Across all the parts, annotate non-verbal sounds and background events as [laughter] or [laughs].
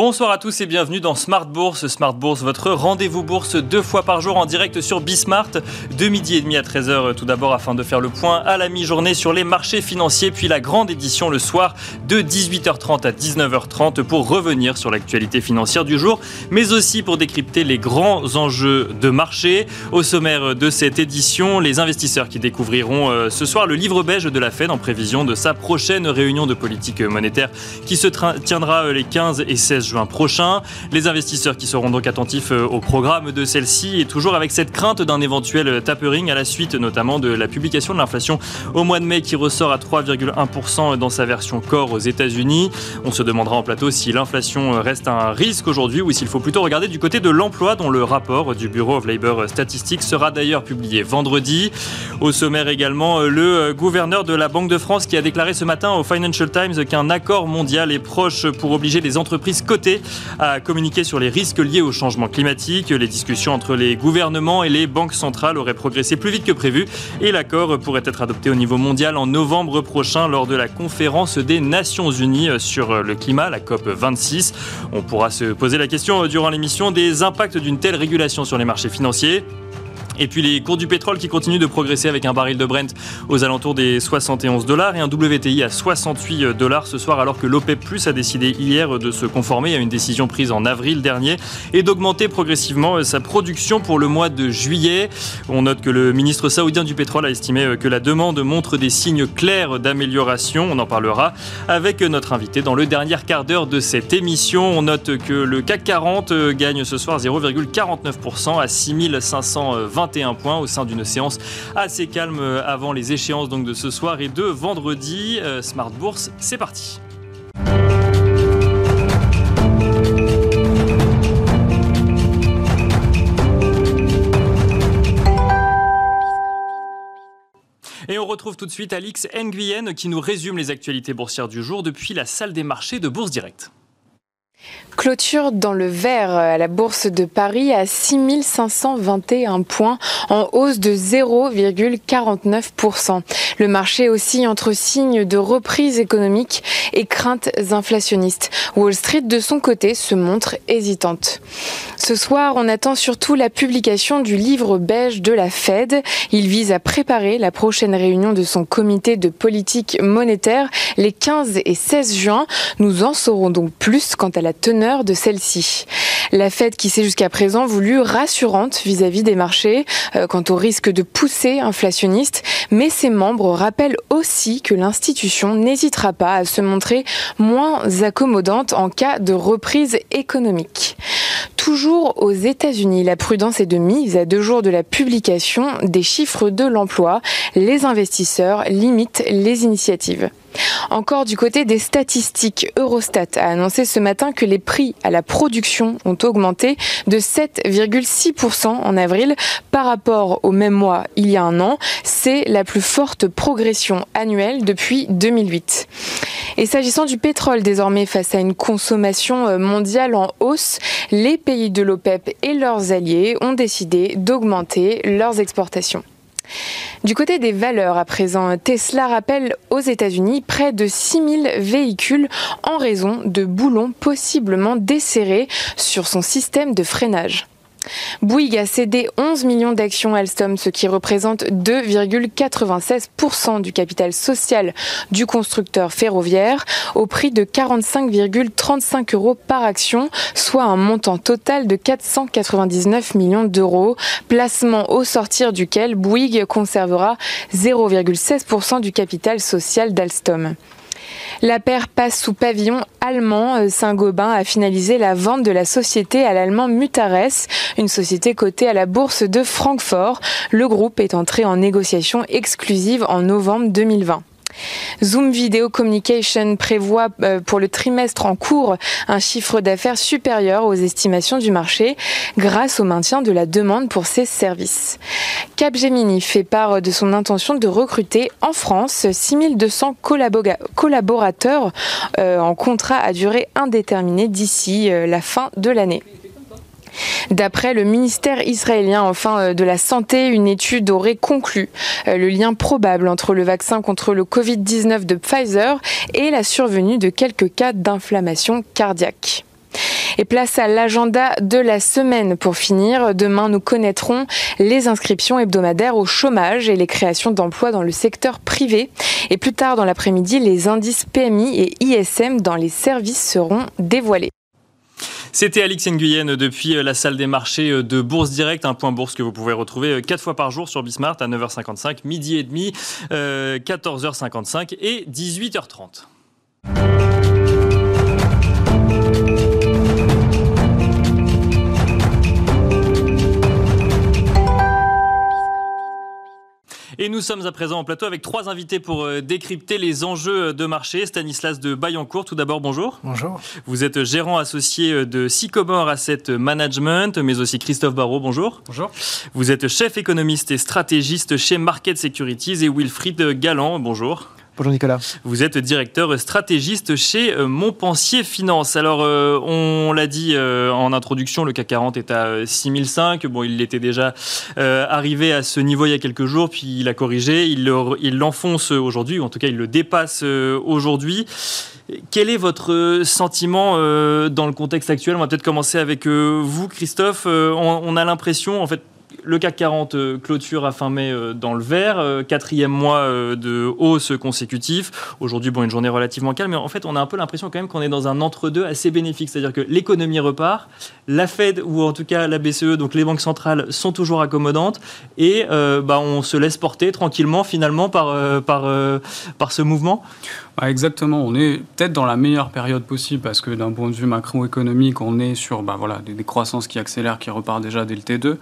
Bonsoir à tous et bienvenue dans Smart Bourse. Smart Bourse, votre rendez-vous bourse deux fois par jour en direct sur Bismart, de midi et demi à 13h tout d'abord afin de faire le point à la mi-journée sur les marchés financiers, puis la grande édition le soir de 18h30 à 19h30 pour revenir sur l'actualité financière du jour, mais aussi pour décrypter les grands enjeux de marché. Au sommaire de cette édition, les investisseurs qui découvriront euh, ce soir le livre beige de la Fed en prévision de sa prochaine réunion de politique monétaire qui se tiendra euh, les 15 et 16 juin prochain. Les investisseurs qui seront donc attentifs euh, au programme de celle-ci et toujours avec cette crainte d'un éventuel tapering à la suite notamment de la publication de l'inflation au mois de mai qui ressort à 3,1% dans sa version corps aux États-Unis. On se demandera en plateau si l'inflation reste un risque aujourd'hui ou s'il faut plutôt regarder du côté de l'emploi dont le rapport du Bureau of Labor Statistics sera d'ailleurs publié vendredi. Au sommaire également, le gouverneur de la Banque de France qui a déclaré ce matin au Financial Times qu'un accord mondial est proche pour obliger les entreprises côté à communiquer sur les risques liés au changement climatique. Les discussions entre les gouvernements et les banques centrales auraient progressé plus vite que prévu et l'accord pourrait être adopté au niveau mondial en novembre prochain lors de la conférence des Nations Unies sur le climat, la COP 26. On pourra se poser la question durant l'émission des impacts d'une telle régulation sur les marchés financiers. Et puis les cours du pétrole qui continuent de progresser avec un baril de Brent aux alentours des 71 dollars et un WTI à 68 dollars ce soir alors que l'OPEP Plus a décidé hier de se conformer à une décision prise en avril dernier et d'augmenter progressivement sa production pour le mois de juillet. On note que le ministre saoudien du pétrole a estimé que la demande montre des signes clairs d'amélioration. On en parlera avec notre invité dans le dernier quart d'heure de cette émission. On note que le CAC 40 gagne ce soir 0,49% à 6520 21 points au sein d'une séance assez calme avant les échéances donc de ce soir et de vendredi. Euh, Smart Bourse, c'est parti. Et on retrouve tout de suite Alix Nguyen qui nous résume les actualités boursières du jour depuis la salle des marchés de Bourse Direct. Clôture dans le vert à la bourse de Paris à 6521 points en hausse de 0,49%. Le marché aussi entre signes de reprise économique et craintes inflationnistes. Wall Street de son côté se montre hésitante. Ce soir, on attend surtout la publication du livre beige de la Fed. Il vise à préparer la prochaine réunion de son comité de politique monétaire les 15 et 16 juin. Nous en saurons donc plus quant à la teneur de celle-ci. La Fed qui s'est jusqu'à présent voulue rassurante vis-à-vis des marchés euh, quant au risque de poussée inflationniste, mais ses membres rappellent aussi que l'institution n'hésitera pas à se montrer moins accommodante en cas de reprise économique. Toujours aux États-Unis, la prudence est de mise à deux jours de la publication des chiffres de l'emploi. Les investisseurs limitent les initiatives. Encore du côté des statistiques, Eurostat a annoncé ce matin que les prix à la production ont augmenté de 7,6% en avril par rapport au même mois il y a un an. C'est la plus forte progression annuelle depuis 2008. Et s'agissant du pétrole désormais face à une consommation euh, mondiale en hausse, les pays de l'OPEP et leurs alliés ont décidé d'augmenter leurs exportations. Du côté des valeurs à présent, Tesla rappelle aux États-Unis près de 6000 véhicules en raison de boulons possiblement desserrés sur son système de freinage. Bouygues a cédé 11 millions d'actions Alstom, ce qui représente 2,96% du capital social du constructeur ferroviaire, au prix de 45,35 euros par action, soit un montant total de 499 millions d'euros, placement au sortir duquel Bouygues conservera 0,16% du capital social d'Alstom. La paire passe sous pavillon allemand. Euh, Saint-Gobain a finalisé la vente de la société à l'allemand Mutares, une société cotée à la bourse de Francfort. Le groupe est entré en négociation exclusive en novembre 2020. Zoom Video Communication prévoit euh, pour le trimestre en cours un chiffre d'affaires supérieur aux estimations du marché grâce au maintien de la demande pour ses services. Capgemini fait part de son intention de recruter en France 6200 collaborateurs euh, en contrat à durée indéterminée d'ici euh, la fin de l'année. D'après le ministère israélien enfin euh, de la Santé, une étude aurait conclu euh, le lien probable entre le vaccin contre le Covid-19 de Pfizer et la survenue de quelques cas d'inflammation cardiaque. Et place à l'agenda de la semaine pour finir. Demain, nous connaîtrons les inscriptions hebdomadaires au chômage et les créations d'emplois dans le secteur privé. Et plus tard dans l'après-midi, les indices PMI et ISM dans les services seront dévoilés. C'était Alix Nguyen depuis euh, la salle des marchés euh, de Bourse Direct, un point bourse que vous pouvez retrouver 4 euh, fois par jour sur Bismart à 9h55, midi et demi, 14h55 et 18h30. Et nous sommes à présent en plateau avec trois invités pour euh, décrypter les enjeux de marché. Stanislas de Bayancourt, tout d'abord, bonjour. Bonjour. Vous êtes gérant associé euh, de Sycomore Asset Management, mais aussi Christophe Barrault, bonjour. Bonjour. Vous êtes chef économiste et stratégiste chez Market Securities et Wilfried Galland, bonjour. Bonjour Nicolas. Vous êtes directeur stratégiste chez euh, Montpensier Finance. Alors, euh, on l'a dit euh, en introduction, le CAC 40 est à 6005. Bon, il était déjà arrivé à ce niveau il y a quelques jours, puis il a corrigé. Il l'enfonce aujourd'hui, ou en tout cas, il le dépasse aujourd'hui. Quel est votre sentiment dans le contexte actuel? On va peut-être commencer avec vous, Christophe. on a l'impression, en fait, le CAC 40 euh, clôture à fin mai euh, dans le vert, euh, quatrième mois de hausse consécutif. Aujourd'hui, bon, une journée relativement calme, mais en fait, on a un peu l'impression quand même qu'on est dans un entre-deux assez bénéfique, c'est-à-dire que l'économie repart, la Fed ou en tout cas la BCE, donc les banques centrales, sont toujours accommodantes et bah, on se laisse porter tranquillement finalement par, par, par ce mouvement. exactement, on est peut-être dans la meilleure période possible parce que d'un point de vue macroéconomique, on est sur bah, voilà, des, des croissances qui accélèrent, qui repartent déjà dès le T2.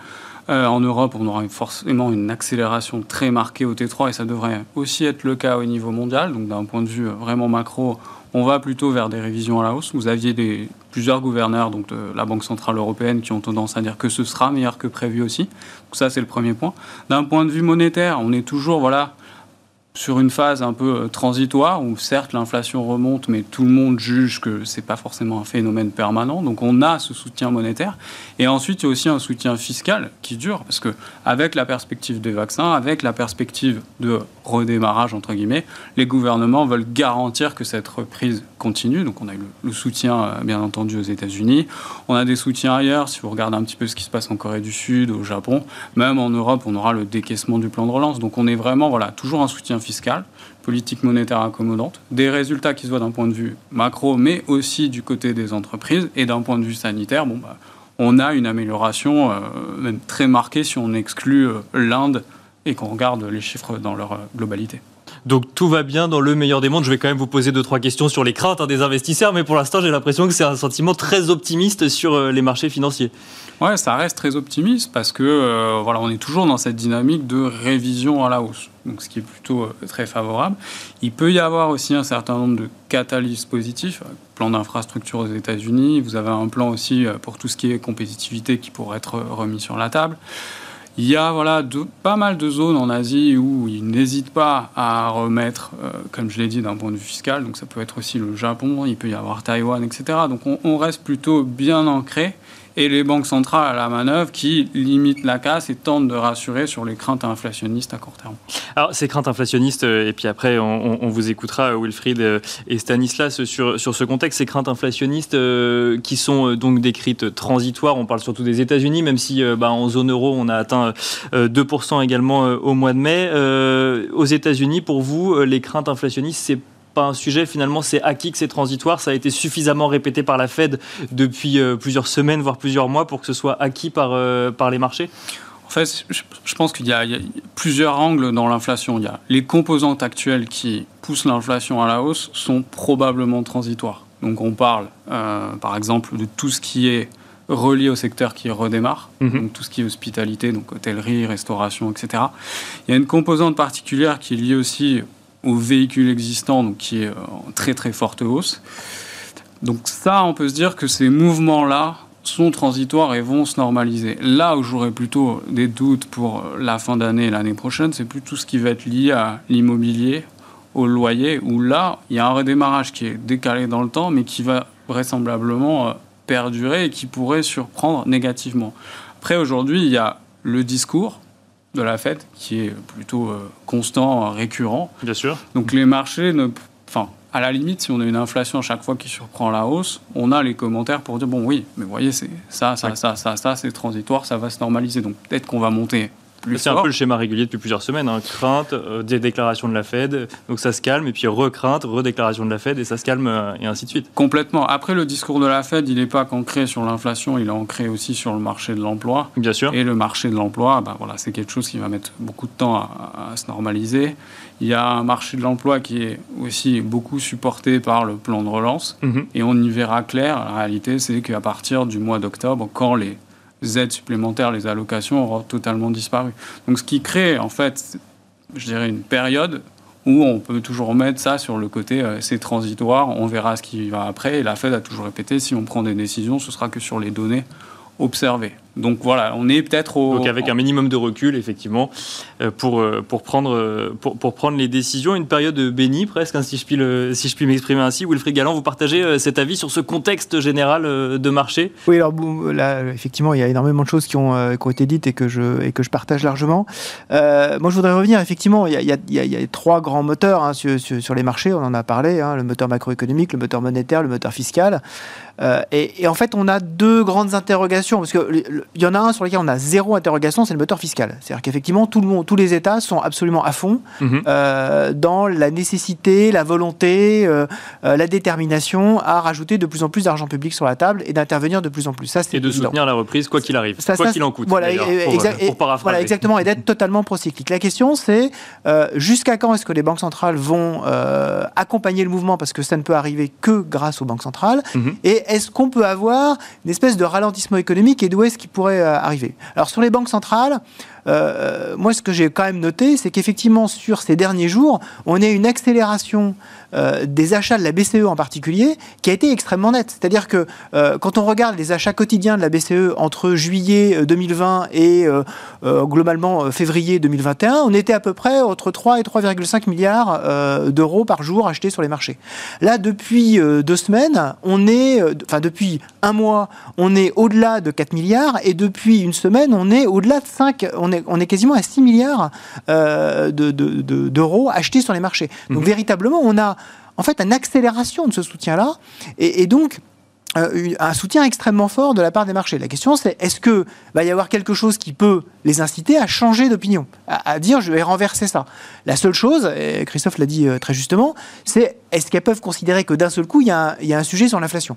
Euh, en Europe, on aura forcément une accélération très marquée au T3 et ça devrait aussi être le cas au niveau mondial. Donc d'un point de vue vraiment macro, on va plutôt vers des révisions à la hausse. Vous aviez plusieurs gouverneurs donc de la Banque Centrale Européenne qui ont tendance à dire que ce sera meilleur que prévu aussi. Ça, c'est le premier point. D'un point de vue monétaire, on est toujours voilà, sur une phase un peu euh, transitoire où certes l'inflation remonte, mais tout le monde juge que c'est pas forcément un phénomène permanent. Donc on a ce soutien monétaire et ensuite il y a aussi un soutien fiscal qui dure parce que avec la perspective des vaccins, avec la perspective de redémarrage entre guillemets, les gouvernements veulent garantir que cette reprise continue. Donc on a eu le, soutien euh, bien entendu aux États-Unis, on a des soutiens ailleurs. Si vous regardez un petit peu ce qui se passe en Corée du Sud, au Japon, même en Europe, on aura le décaissement du plan de relance. Donc on est vraiment voilà toujours un soutien fiscale, politique monétaire accommodante, des résultats qui se voient d'un point de vue macro, mais aussi du côté des entreprises et d'un point de vue sanitaire. Bon, bah, on a une amélioration euh, même très marquée si on exclut euh, l'Inde et qu'on regarde les chiffres dans leur euh, globalité. Donc tout va bien dans le meilleur des mondes. Je vais quand même vous poser deux trois questions sur les craintes hein, des investisseurs, mais pour l'instant j'ai l'impression que c'est un sentiment très optimiste sur les marchés financiers. Ouais, ça reste très optimiste parce que voilà, on est toujours dans cette dynamique de révision à la hausse donc ce qui est plutôt euh, très favorable. Il peut y avoir aussi un certain nombre de catalyses positifs, euh, plan d'infrastructure aux États-Unis, vous avez un plan aussi euh, pour tout ce qui est compétitivité qui pourrait être remis sur la table. Il y a voilà, pas mal de zones en Asie où ils n'hésitent pas à remettre, comme je l'ai dit, d'un point de vue fiscal. Donc ça peut être aussi le Japon, il peut y avoir Taïwan, etc. Donc on, on reste plutôt bien ancré et les banques centrales à la manœuvre qui limitent la casse et tentent de rassurer sur les craintes inflationnistes à court terme. Alors, ces craintes inflationnistes, euh, et puis après, on, vous écoutera, euh, Wilfried euh, et Stanislas, sur, sur ce contexte, ces craintes inflationnistes qui sont donc décrites transitoires, on parle surtout des États-Unis, même si bah, en zone euro, on a atteint 2% également au mois de mai. aux États-Unis, pour vous, les craintes inflationnistes, c'est pas un sujet. Finalement, c'est acquis que c'est transitoire. Ça a été suffisamment répété par la Fed depuis euh, plusieurs semaines, voire plusieurs mois, pour que ce soit acquis par, euh, par les marchés En fait, je pense qu'il y, a plusieurs angles dans l'inflation. Il y a les composantes actuelles qui poussent l'inflation à la hausse sont probablement transitoires. Donc on parle, euh, par exemple, de tout ce qui est relié au secteur qui redémarre, mhm. donc tout ce qui est hospitalité, donc hôtellerie, restauration, etc. Il y a une composante particulière qui est liée aussi au véhicule existant, donc qui est en très très forte hausse. Donc ça, on peut se dire que ces mouvements-là sont transitoires et vont se normaliser. Là où j'aurais plutôt des doutes pour la fin d'année et l'année prochaine, c'est plutôt ce qui va être lié à l'immobilier, au loyer, où là, il y a un redémarrage qui est décalé dans le temps, mais qui va vraisemblablement euh, perdurer et qui pourrait surprendre négativement. Après, aujourd'hui, il y a le discours de la Fed qui est plutôt euh, constant, récurrent. Bien sûr. Donc les marchés ne... Enfin, à la limite, si on a une inflation à chaque fois qui surprend la hausse, on a les commentaires pour dire bon oui, mais vous voyez, c'est ça, ça, ça, ça, ça, c'est transitoire, ça va se normaliser. Donc peut-être qu'on va monter c'est un peu le schéma régulier depuis plusieurs semaines. Hein. Crainte, euh, des déclarations de la Fed, donc ça se calme, et puis recrainte, redéclaration de la Fed, et ça se calme, euh, et ainsi de suite. Complètement. Après, le discours de la Fed, il n'est pas ancré sur l'inflation, il est ancré aussi sur le marché de l'emploi. Bien sûr. Et le marché de l'emploi, bah, voilà, c'est quelque chose qui va mettre beaucoup de temps à, se normaliser. Il y a un marché de l'emploi qui est aussi beaucoup supporté par le plan de relance. Mhm. Et on y verra clair. La réalité, c'est qu'à partir du mois d'octobre, quand les aides supplémentaires, les allocations auront totalement disparu. Donc ce qui crée en fait, je dirais, une période où on peut toujours mettre ça sur le côté euh, c'est transitoire, on verra ce qui va après. Et la Fed a toujours répété, si on prend des décisions, ce sera que sur les données observées. Donc voilà, on est peut-être au. Donc avec un minimum de recul, effectivement, euh, pour, euh, pour, prendre, euh, pour, pour, prendre les décisions. Une période bénie, presque, hein, si je puis, si je puis m'exprimer ainsi. Wilfried Galland, vous partagez cet avis sur ce contexte général de marché? Oui, alors là, effectivement, il y a énormément de choses qui ont, qui ont été dites et que je, et que je partage largement. moi, je voudrais revenir, effectivement, il y a, il y a, il y a trois grands moteurs hein, sur, sur, les marchés, on en a parlé, hein, le moteur macroéconomique, le moteur monétaire, le moteur fiscal. Et, et, en fait, on a deux grandes interrogations, parce qu'il y en a un sur lequel on a zéro interrogation, c'est le moteur fiscal. C'est-à-dire qu'effectivement, tout le monde, tous les États sont absolument à fond mhm. euh, dans la nécessité, la volonté, euh, euh, la détermination à rajouter de plus en plus d'argent public sur la table et d'intervenir de plus en plus. Ça, et de soutenir la reprise, quoi qu'il arrive, quoi qu'il en coûte. Voilà, pour, voilà, exactement, et d'être totalement procyclique. La question, c'est jusqu'à quand est-ce que les banques centrales vont accompagner le mouvement, parce que ça ne peut arriver que grâce aux banques centrales, mhm. et est-ce qu'on peut avoir une espèce de ralentissement économique et d'où est-ce qu'il pourrait arriver. Alors sur les banques centrales, euh, moi ce que j'ai quand même noté, c'est qu'effectivement sur ces derniers jours, on a une accélération euh, des achats de la BCE en particulier qui a été extrêmement nette. C'est-à-dire que euh, quand on regarde les achats quotidiens de la BCE entre juillet 2020 et globalement février 2021, on était à peu près entre 3 et 3,5 milliards d'euros par jour achetés sur les marchés. Là, depuis deux semaines, on est, enfin depuis un mois, on est au-delà de 4 milliards et depuis une semaine, on est au-delà de 5, on est, on est quasiment à 6 milliards d'euros achetés sur les marchés. Donc mhm. véritablement, on a en fait une accélération de ce soutien-là, et, donc euh, un soutien extrêmement fort de la part des marchés. La question, c'est est-ce que va y avoir quelque chose qui peut les inciter à changer d'opinion, à, dire je vais renverser ça? La seule chose, et Christophe l'a dit euh, très justement, c'est est-ce qu'elles peuvent considérer que d'un seul coup il y, il y a un sujet sur l'inflation?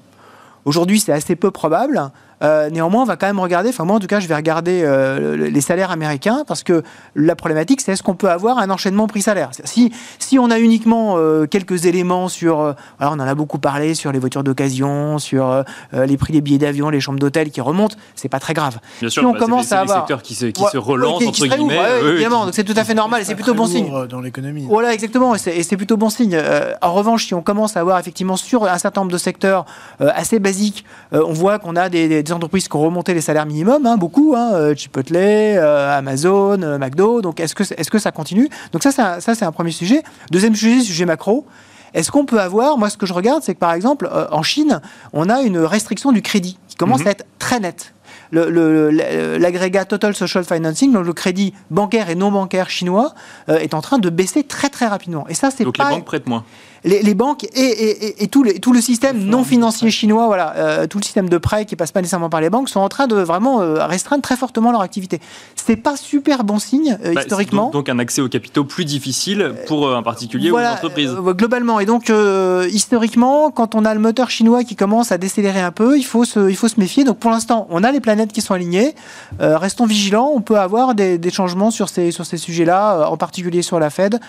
Aujourd'hui, c'est assez peu probable. Euh, néanmoins, on va quand même regarder, enfin moi en tout cas, je vais regarder euh, les salaires américains parce que la problématique, c'est est-ce qu'on peut avoir un enchaînement prix-salaire? Si, si on a uniquement euh, quelques éléments sur, alors on en a beaucoup parlé, sur les voitures d'occasion, sur les prix des billets d'avion, les chambres d'hôtel qui remontent, c'est pas très grave. Bien sûr, si on bah, commence à avoir... secteurs qui se, qui se relancent, entre guillemets. évidemment, donc c'est tout à fait normal et c'est plutôt bon signe. Dans l'économie. Voilà, exactement, et c'est plutôt bon signe. en revanche, si on commence à avoir effectivement sur un certain nombre de secteurs assez basiques, on voit qu'on a des entreprises qui ont remonté les salaires minimums, hein, beaucoup, hein, euh, Chipotle, euh, Amazon, euh, McDo. Donc est-ce que, est-ce que ça continue? Donc ça, c'est un, ça, c'est un premier sujet. Deuxième sujet, sujet macro. Est-ce qu'on peut avoir, moi ce que je regarde, c'est que par exemple, en Chine, on a une restriction du crédit qui commence mhm. à être très nette l'agrégat Total Social Financing, donc le crédit bancaire et non bancaire chinois, est en train de baisser très très rapidement. Et ça, c'est donc les banques prêtent moins les, banques et, tout, le système non financier chinois, voilà, euh, tout le système de prêt qui passe pas nécessairement par les banques, sont en train de vraiment euh, restreindre très fortement leur activité. C'est pas super bon signe euh, bah, historiquement. Donc, un accès aux capitaux plus difficile pour un particulier ou une entreprise. globalement, et donc historiquement, quand on a le moteur chinois qui commence à décélérer un peu, il faut se, il faut se méfier. Donc pour l'instant, on a les planètes qui sont alignées. restons vigilants. On peut avoir des, changements sur ces, sur ces sujets-là, en particulier sur la Fed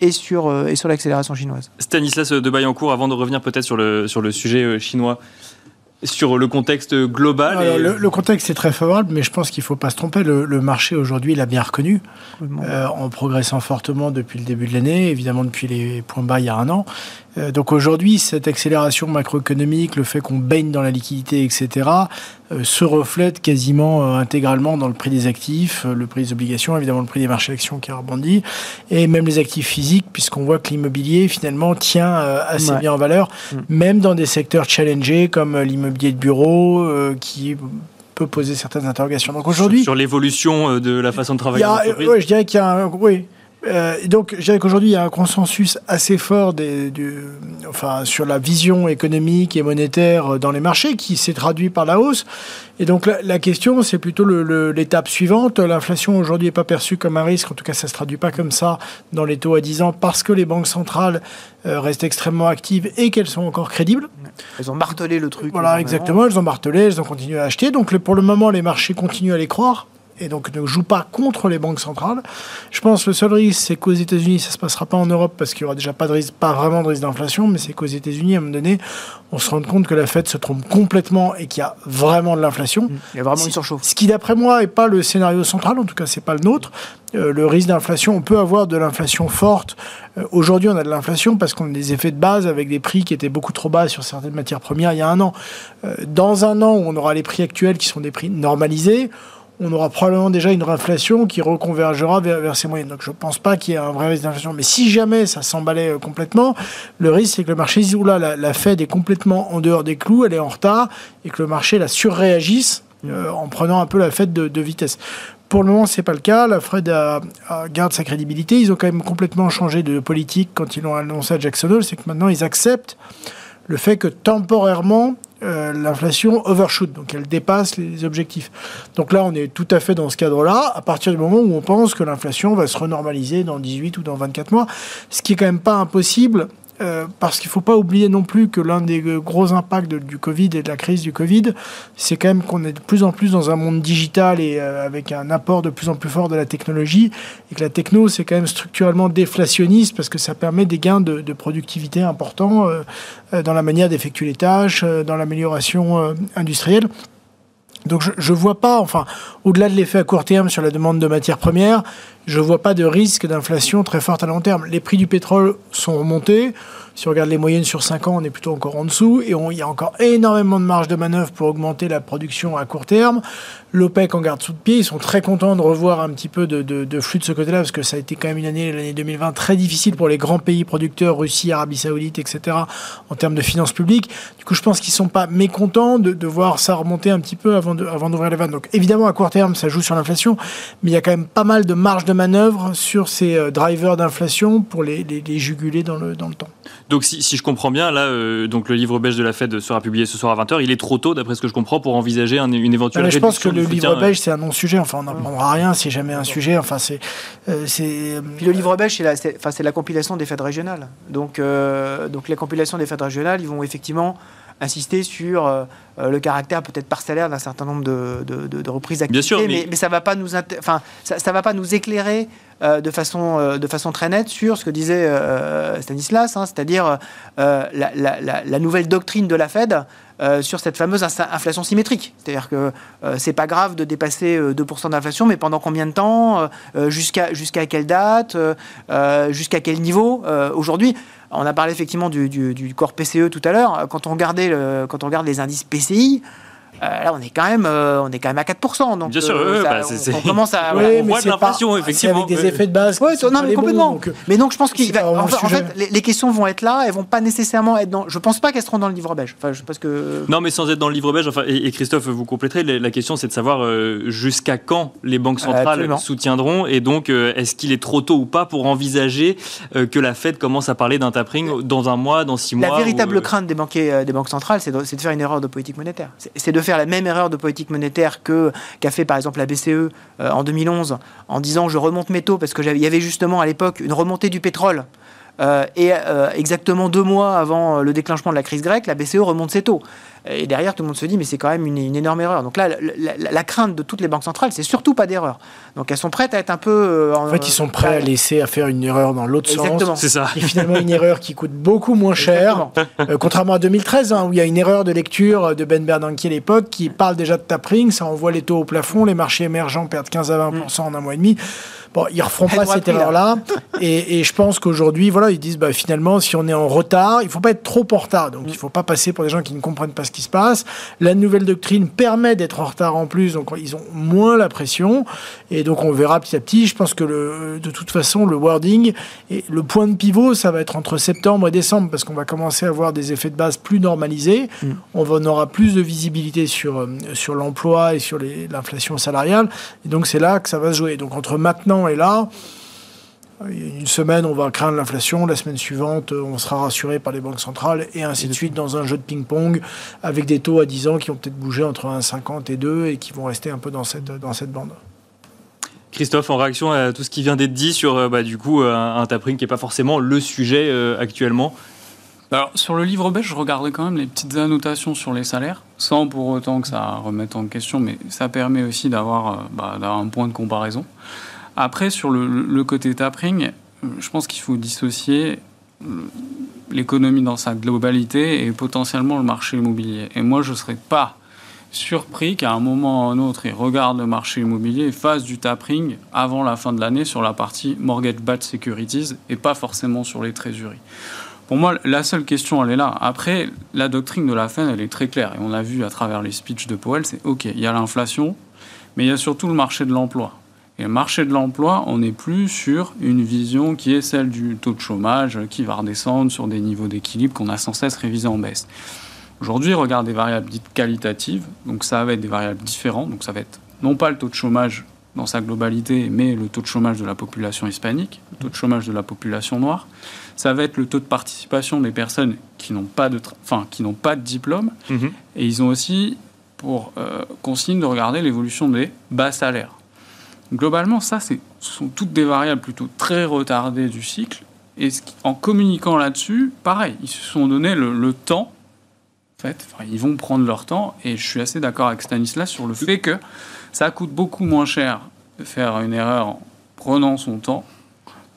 et sur, et sur l'accélération chinoise. Stanislas de Bayancourt, avant de revenir peut-être sur le, sur le sujet euh, chinois, sur le contexte global le, contexte est très favorable, mais je pense qu'il ne faut pas se tromper. Le, marché aujourd'hui l'a bien reconnu, euh, en progressant fortement depuis le début de l'année, évidemment depuis les points bas il y a un an. Euh, donc aujourd'hui, cette accélération macroéconomique, le fait qu'on baigne dans la liquidité, etc., euh, se reflète quasiment intégralement dans le prix des actifs, le prix des obligations, évidemment le prix des marchés actions qui a rebondi, et même les actifs physiques, puisqu'on voit que l'immobilier finalement tient assez bien en valeur, mm. même dans des secteurs challengés comme l'immobilier de bureau, qui peut poser certaines interrogations. Donc aujourd'hui, sur, l'évolution de la façon de travailler. je dirais qu'il y a un, oui, euh, donc, je dirais qu'aujourd'hui, il y a un consensus assez fort des, du, enfin, sur la vision économique et monétaire dans les marchés qui s'est traduit par la hausse. Et donc, la, question, c'est plutôt l'étape suivante. L'inflation aujourd'hui n'est pas perçue comme un risque. En tout cas, ça ne se traduit pas comme ça dans les taux à 10 ans parce que les banques centrales euh, restent extrêmement actives et qu'elles sont encore crédibles. Elles ont martelé le truc. Voilà, exactement. Elles ont martelé, elles ont continué à acheter. Donc, pour le moment, les marchés continuent à les croire et donc ne joue pas contre les banques centrales. Je pense que le seul risque, c'est qu'aux États-Unis, ça ne se passera pas en Europe parce qu'il n'y aura déjà pas, de risque, pas vraiment de risque d'inflation, mais c'est qu'aux États-Unis, à un moment donné, on se rend compte que la Fed se trompe complètement et qu'il y a vraiment de l'inflation. Mmh. Il y a vraiment une surchauffe. Ce qui, d'après moi, n'est pas le scénario central, en tout cas, c'est pas le nôtre. Euh, le risque d'inflation, on peut avoir de l'inflation forte. Euh, aujourd'hui, on a de l'inflation parce qu'on a des effets de base avec des prix qui étaient beaucoup trop bas sur certaines matières premières il y a un an. Euh, dans un an, on aura les prix actuels qui sont des prix normalisés, on aura probablement déjà une inflation qui reconvergera vers, ces moyennes. Donc je ne pense pas qu'il y ait un vrai risque d'inflation. Mais si jamais ça s'emballait euh, complètement, le risque c'est que le marché dise là, la, Fed est complètement en dehors des clous, elle est en retard, et que le marché la surréagisse euh, en prenant un peu la Fed de, vitesse. Pour le moment, ce n'est pas le cas. La Fed garde sa crédibilité. Ils ont quand même complètement changé de politique quand ils l'ont annoncé à Jackson Hole. C'est que maintenant, ils acceptent le fait que temporairement, euh, l'inflation overshoot, donc elle dépasse les objectifs. Donc là, on est tout à fait dans ce cadre-là, à partir du moment où on pense que l'inflation va se renormaliser dans 18 ou dans 24 mois, ce qui est quand même pas impossible euh, parce qu'il ne faut pas oublier non plus que l'un des gros impacts du Covid et de la crise du Covid, c'est quand même qu'on est de plus en plus dans un monde digital et euh, avec un apport de plus en plus fort de la technologie, et que la techno, c'est quand même structurellement déflationniste parce que ça permet des gains de, productivité importants euh, dans la manière d'effectuer les tâches, dans l'amélioration industrielle. Donc je ne vois pas, enfin, au-delà de l'effet à court terme sur la demande de matières premières, je ne vois pas de risque d'inflation très forte à long terme. Les prix du pétrole sont remontés. Si on regarde les moyennes sur 5 ans, on est plutôt encore en dessous. Et il y a encore énormément de marge de manœuvre pour augmenter la production à court terme. L'OPEC en garde sous le pied. Ils sont très contents de revoir un petit peu de, flux de ce côté-là, parce que ça a été quand même une année, l'année 2020, très difficile pour les grands pays producteurs, Russie, Arabie Saoudite, etc., en termes de finances publiques. Du coup, je pense qu'ils ne sont pas mécontents de, voir ça remonter un petit peu avant d'ouvrir les vannes. Donc, évidemment, à court terme, ça joue sur l'inflation, mais il y a quand même pas mal de marge de manœuvre sur ces euh, drivers d'inflation pour les, juguler dans le, dans le temps. Donc, si, je comprends bien, là, euh, donc le livre belge de la Fed sera publié ce soir à 20h. Il est trop tôt, d'après ce que je comprends, pour envisager une éventuelle Je pense que le livre belge, c'est un non-sujet. Enfin, on n'apprendra rien si jamais un sujet. Enfin, c'est. Euh, le livre belge, c'est la, enfin, la compilation des Fed régionales. Donc, donc, la compilation des Fed régionales, ils vont effectivement insister sur euh, le caractère peut-être parcellaire d'un certain nombre de, de, reprises d'activité, mais... mais... ça va pas nous, enfin, ça, va pas nous éclairer euh, de façon euh, de façon très nette sur ce que disait Stanislas, hein, c'est-à-dire la, la, nouvelle doctrine de la Fed. Sur cette fameuse inflation symétrique. C'est-à-dire que c'est pas grave de dépasser 2% d'inflation, mais pendant combien de temps Jusqu'à jusqu'à quelle date Jusqu'à quel niveau Aujourd'hui, on a parlé effectivement du, du, corps PCE tout à l'heure. Quand quand on regarde les indices PCI, euh, là, on est quand même, euh, on est quand même à 4%. Donc, Bien sûr, euh, bah, on, commence à. [laughs] on voit de l'inflation, effectivement. Avec des effets de base. Oui, non, mais complètement. mais donc, je pense en, fait, les, questions vont être là, elles vont pas nécessairement être dans. Je pense pas qu'elles seront dans le livre belge. Enfin, je pense que. Non, mais sans être dans le livre belge. Enfin, et, Christophe, vous compléterez. La question, c'est de savoir jusqu'à quand les banques centrales soutiendront, et donc, est-ce qu'il est trop tôt ou pas pour envisager que la Fed commence à parler d'un tapering dans un mois, dans six mois. La véritable crainte des banquiers, des banques centrales, c'est de, de, faire une erreur de politique monétaire. C'est de faire la même erreur de politique monétaire que qu'a fait par exemple la BCE euh, en 2011 en disant je remonte mes taux parce que y avait justement à l'époque une remontée du pétrole. Euh, et euh, exactement deux mois avant le déclenchement de la crise grecque, la BCE remonte ses taux. Et derrière, tout le monde se dit, mais c'est quand même une, énorme erreur. Donc là, la, crainte de toutes les banques centrales, c'est surtout pas d'erreur. Donc elles sont prêtes à être un peu. Euh, en, fait, ils sont prêts à laisser à faire une erreur dans l'autre sens. C'est ça. Et finalement, une erreur qui coûte beaucoup moins cher. Euh, contrairement à 2013, hein, où il y a une erreur de lecture de Ben Bernanke à l'époque qui parle déjà de tapering, ça envoie les taux au plafond, les marchés émergents perdent 15 à 20% en un mois et demi. Bon, ils ne referont pas cette erreur-là. Et, je pense qu'aujourd'hui, voilà, ils disent bah, finalement, si on est en retard, il ne faut pas être trop en retard. Donc, il ne faut pas passer pour des gens qui ne comprennent pas ce qui se passe. La nouvelle doctrine permet d'être en retard en plus, donc ils ont moins la pression. Et donc, on verra petit à petit. Je pense que le, de toute façon, le wording et le point de pivot, ça va être entre septembre et décembre, parce qu'on va commencer à avoir des effets de base plus normalisés. Mm. On, aura plus de visibilité sur, euh, sur l'emploi et sur l'inflation salariale. Et donc, c'est là que ça va se jouer. Donc, entre maintenant et là. Une semaine, on va craindre l'inflation. La semaine suivante, on sera rassuré par les banques centrales et ainsi de suite dans un jeu de ping-pong avec des taux à 10 ans qui vont peut-être bouger entre 1,50 et 2 et qui vont rester un peu dans cette, dans cette bande. Christophe, en réaction à tout ce qui vient d'être dit sur euh, bah, du coup un, un tapering qui n'est pas forcément le sujet euh, actuellement alors, sur le livre belge, je regardais quand même les petites annotations sur les salaires, sans pour autant que ça remette en question, mais ça permet aussi d'avoir euh, bah, un point de comparaison. Après, sur le, côté tapering, je pense qu'il faut dissocier euh, l'économie dans sa globalité et potentiellement le marché immobilier. Et moi, je ne serais pas surpris qu'à un moment ou un autre, ils regardent le marché immobilier et fassent du tapering avant la fin de l'année sur la partie mortgage-backed securities et pas forcément sur les trésoreries. Pour moi, la seule question, elle est là. Après, la doctrine de la Fed, elle est très claire. Et on l'a vu à travers les speeches de Powell, c'est OK, il y a l'inflation, mais il y a surtout le marché de l'emploi. Et le marché de l'emploi, on n'est plus sur une vision qui est celle du taux de chômage qui va redescendre sur des niveaux d'équilibre qu'on a sans cesse révisés en baisse. Aujourd'hui, regarde des variables dites qualitatives, donc ça va être des variables différentes, donc ça va être non pas le taux de chômage dans sa globalité, mais le taux de chômage de la population hispanique, le taux de chômage de la population noire. Ça va être le taux de participation des personnes qui n'ont pas de, enfin, qui n'ont pas de diplôme. Mhm. Et ils ont aussi pour euh, consigne de regarder l'évolution des bas salaires. Globalement, ça, ce sont toutes des variables plutôt très retardées du cycle. Et en communiquant là-dessus, pareil, ils se sont donné le, temps. En fait, ils vont prendre leur temps. Et je suis assez d'accord avec Stanislas sur le fait que ça coûte beaucoup moins cher de faire une erreur en prenant son temps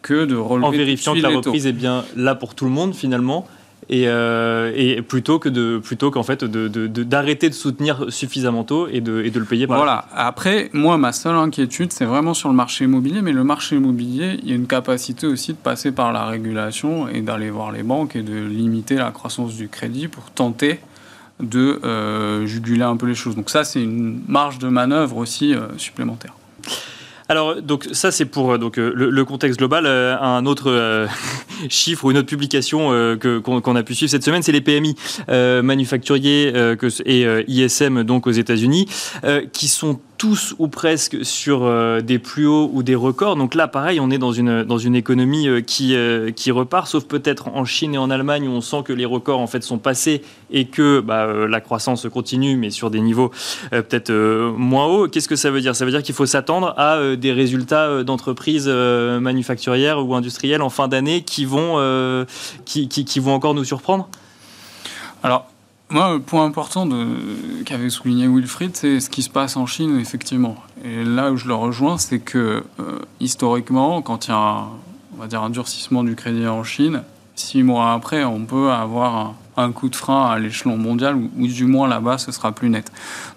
que de relever En vérifiant que la reprise est bien là pour tout le monde, finalement. Euh, et, plutôt que de plutôt qu'en fait d'arrêter de, soutenir suffisamment tôt et de, et de le payer par voilà. après moi ma seule inquiétude c'est vraiment sur le marché immobilier mais le marché immobilier il y a une capacité aussi de passer par la régulation et d'aller voir les banques et de limiter la croissance du crédit pour tenter de euh, juguler un peu les choses. Donc ça c'est une marge de manœuvre aussi euh, supplémentaire alors, donc ça c'est pour euh, euh, le, contexte global. Euh, un autre [laughs] chiffre ou une autre publication que qu'on a pu suivre cette semaine, c'est les PMI manufacturiers et ISM donc aux États-Unis, qui sont tous ou presque sur euh, des plus hauts ou des records. Donc là, pareil, on est dans une, dans une économie euh, qui, euh, qui repart, sauf peut-être en Chine et en Allemagne où on sent que les records en fait sont passés et que bah, la croissance continue, mais sur des niveaux peut-être moins hauts. Qu'est-ce que ça veut dire? Ça veut dire qu'il faut s'attendre à des résultats d'entreprises manufacturières ou industrielles en fin d'année qui vont, qui, qui, vont encore nous surprendre? Alors, moi, le point important qu'avait souligné Wilfried, c'est ce qui se passe en Chine, effectivement. Et là où je le rejoins, c'est que euh, historiquement, quand il y a un, on va dire un durcissement du crédit en Chine, six mois après, on peut avoir un, coup de frein à l'échelon mondial, ou, du moins là-bas, ce sera plus net.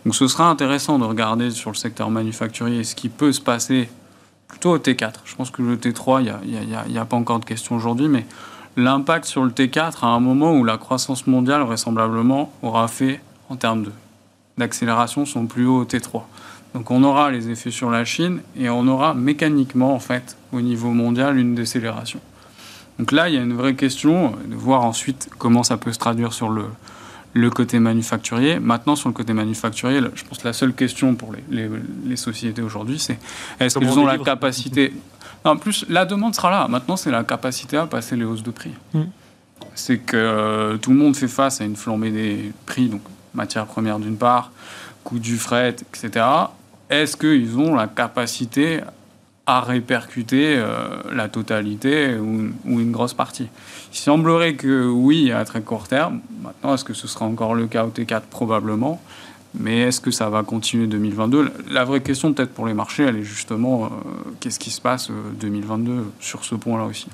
Donc ce sera intéressant de regarder sur le secteur manufacturier ce qui peut se passer plutôt au T4. Je pense que le T3, il n'y a, a, pas encore de question aujourd'hui, mais l'impact sur le T4 à un moment où la croissance mondiale, vraisemblablement, aura fait, en termes d'accélération, son plus haut T3. Donc on aura les effets sur la Chine et on aura mécaniquement, en fait, au niveau mondial, une décélération. Donc là, il y a une vraie question de voir ensuite comment ça peut se traduire sur le, le côté manufacturier. Maintenant, sur le côté manufacturier, je pense que la seule question pour les, les, sociétés aujourd'hui, c'est est-ce qu'elles ont la capacité en plus, la demande sera là. Maintenant, c'est la capacité à passer les hausses de prix. Mm. C'est que euh, tout le monde fait face à une flambée des prix, donc matières premières d'une part, coût du fret, etc. Est-ce qu'ils ont la capacité à répercuter la totalité ou, une grosse partie? Il semblerait que oui, à très court terme. Maintenant, est-ce que ce sera encore le cas au T4 Probablement. Mais est-ce que ça va continuer 2022 La vraie question, peut-être pour les marchés, elle est justement qu'est-ce qui se passe 2022 sur ce point-là aussi?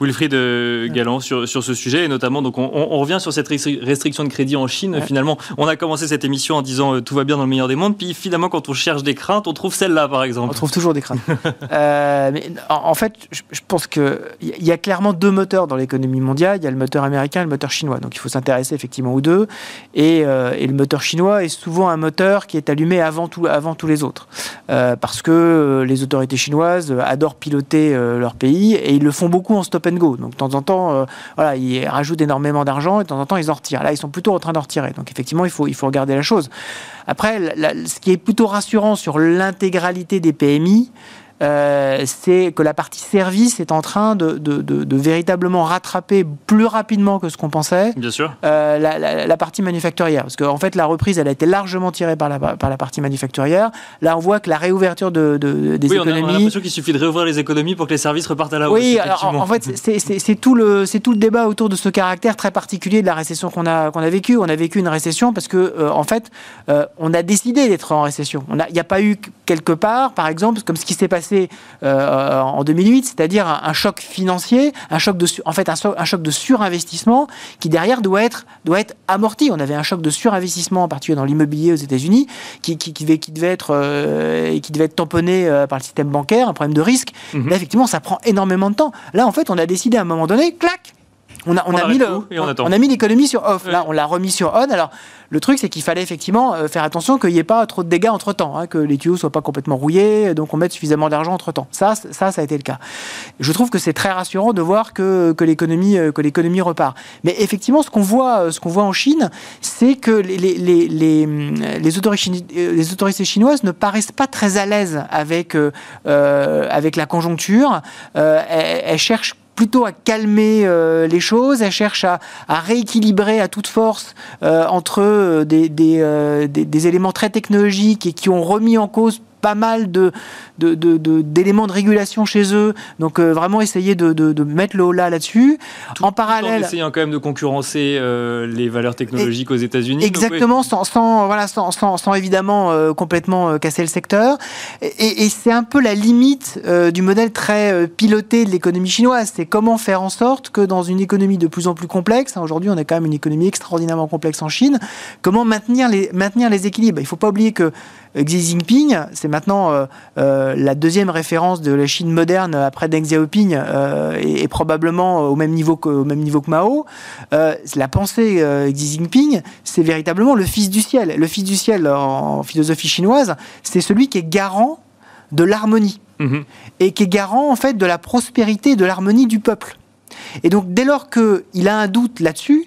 Wilfried euh, Galland sur, sur ce sujet, et notamment, donc on, revient sur cette restriction de crédit en Chine. Finalement, on a commencé cette émission en disant euh, tout va bien dans le meilleur des mondes, puis finalement, quand on cherche des craintes, on trouve celle-là, par exemple. On trouve toujours des craintes. [laughs] Euh, mais en, fait, je, pense qu'il y a clairement deux moteurs dans l'économie mondiale. Il y a le moteur américain et le moteur chinois. Donc il faut s'intéresser effectivement aux deux. Et, et, le moteur chinois est souvent un moteur qui est allumé avant, tout, avant tous les autres. parce que les autorités chinoises adorent piloter leur pays et ils le font beaucoup en go. Donc de temps en temps, euh, voilà, ils rajoutent énormément d'argent et de temps en temps, ils en retirent. Là, ils sont plutôt en train d'en retirer. Donc effectivement, il faut, il faut regarder la chose. Après, ce qui est plutôt rassurant sur l'intégralité des PMI, euh, c'est que la partie service est en train de, de, de, véritablement rattraper plus rapidement que ce qu'on pensait. Bien sûr. Euh, la, la, partie manufacturière, parce qu'en en fait la reprise, elle a été largement tirée par la, par la partie manufacturière. Là, on voit que la réouverture de, des oui, économies. On a, l'impression qu'il suffit de réouvrir les économies pour que les services repartent à la hausse. Oui, alors, en, fait, c'est tout le tout le débat autour de ce caractère très particulier de la récession qu'on a qu'on a vécu. On a vécu une récession parce que euh, en fait, on a décidé d'être en récession. Il n'y a, a pas eu quelque part, par exemple, comme ce qui s'est passé euh, en 2008, c'est-à-dire un, choc financier, un choc de, en fait, un, choc de surinvestissement qui derrière doit être, doit être amorti. On avait un choc de surinvestissement, en particulier dans l'immobilier aux États-Unis, qui, qui, qui, devait, être, euh, qui devait être tamponné euh, par le système bancaire, un problème de risque. Mhm. Là, effectivement, ça prend énormément de temps. Là, en fait, on a décidé à un moment donné, clac, on a, on, a mis le, on, a mis l'économie sur off. Là, on l'a remis sur on. Alors, le truc, c'est qu'il fallait effectivement euh, faire attention qu'il n'y ait pas trop de dégâts entre temps, hein, que les tuyaux soient pas complètement rouillés, donc on mette suffisamment d'argent entre temps. Ça, ça, ça a été le cas. Je trouve que c'est très rassurant de voir que, que l'économie, euh, que l'économie repart. Mais effectivement, ce qu'on voit, euh, ce qu'on voit en Chine, c'est que les, les, les, les, les, autorités, les autorités chinoises ne paraissent pas très à l'aise avec, euh, avec la conjoncture. Euh, elles, elles cherchent plutôt à calmer euh, les choses, elle cherche à, rééquilibrer à toute force euh, entre euh, des, des, éléments très technologiques et qui ont remis en cause pas mal de, d'éléments de, régulation chez eux. Donc euh, vraiment essayer de, mettre le haut là là-dessus. En parallèle, en essayant quand même de concurrencer euh, les valeurs technologiques aux États-Unis. Exactement, sans, voilà, sans, sans, évidemment euh, complètement casser le secteur. Et, c'est un peu la limite du modèle très piloté de l'économie chinoise. C'est comment faire en sorte que dans une économie de plus en plus complexe, hein, aujourd'hui on a quand même une économie extraordinairement complexe en Chine, comment maintenir les, maintenir les équilibres? Il ne faut pas oublier que Xi Jinping, c'est maintenant euh, euh, la deuxième référence de la Chine moderne après Deng Xiaoping euh, et, probablement au même niveau que, au même niveau que Mao. la pensée Xi Jinping, c'est véritablement le fils du ciel. Le fils du ciel en philosophie chinoise, c'est celui qui est garant de l'harmonie mhm. et qui est garant en fait de la prospérité, de l'harmonie du peuple. Et donc dès lors qu'il a un doute là-dessus,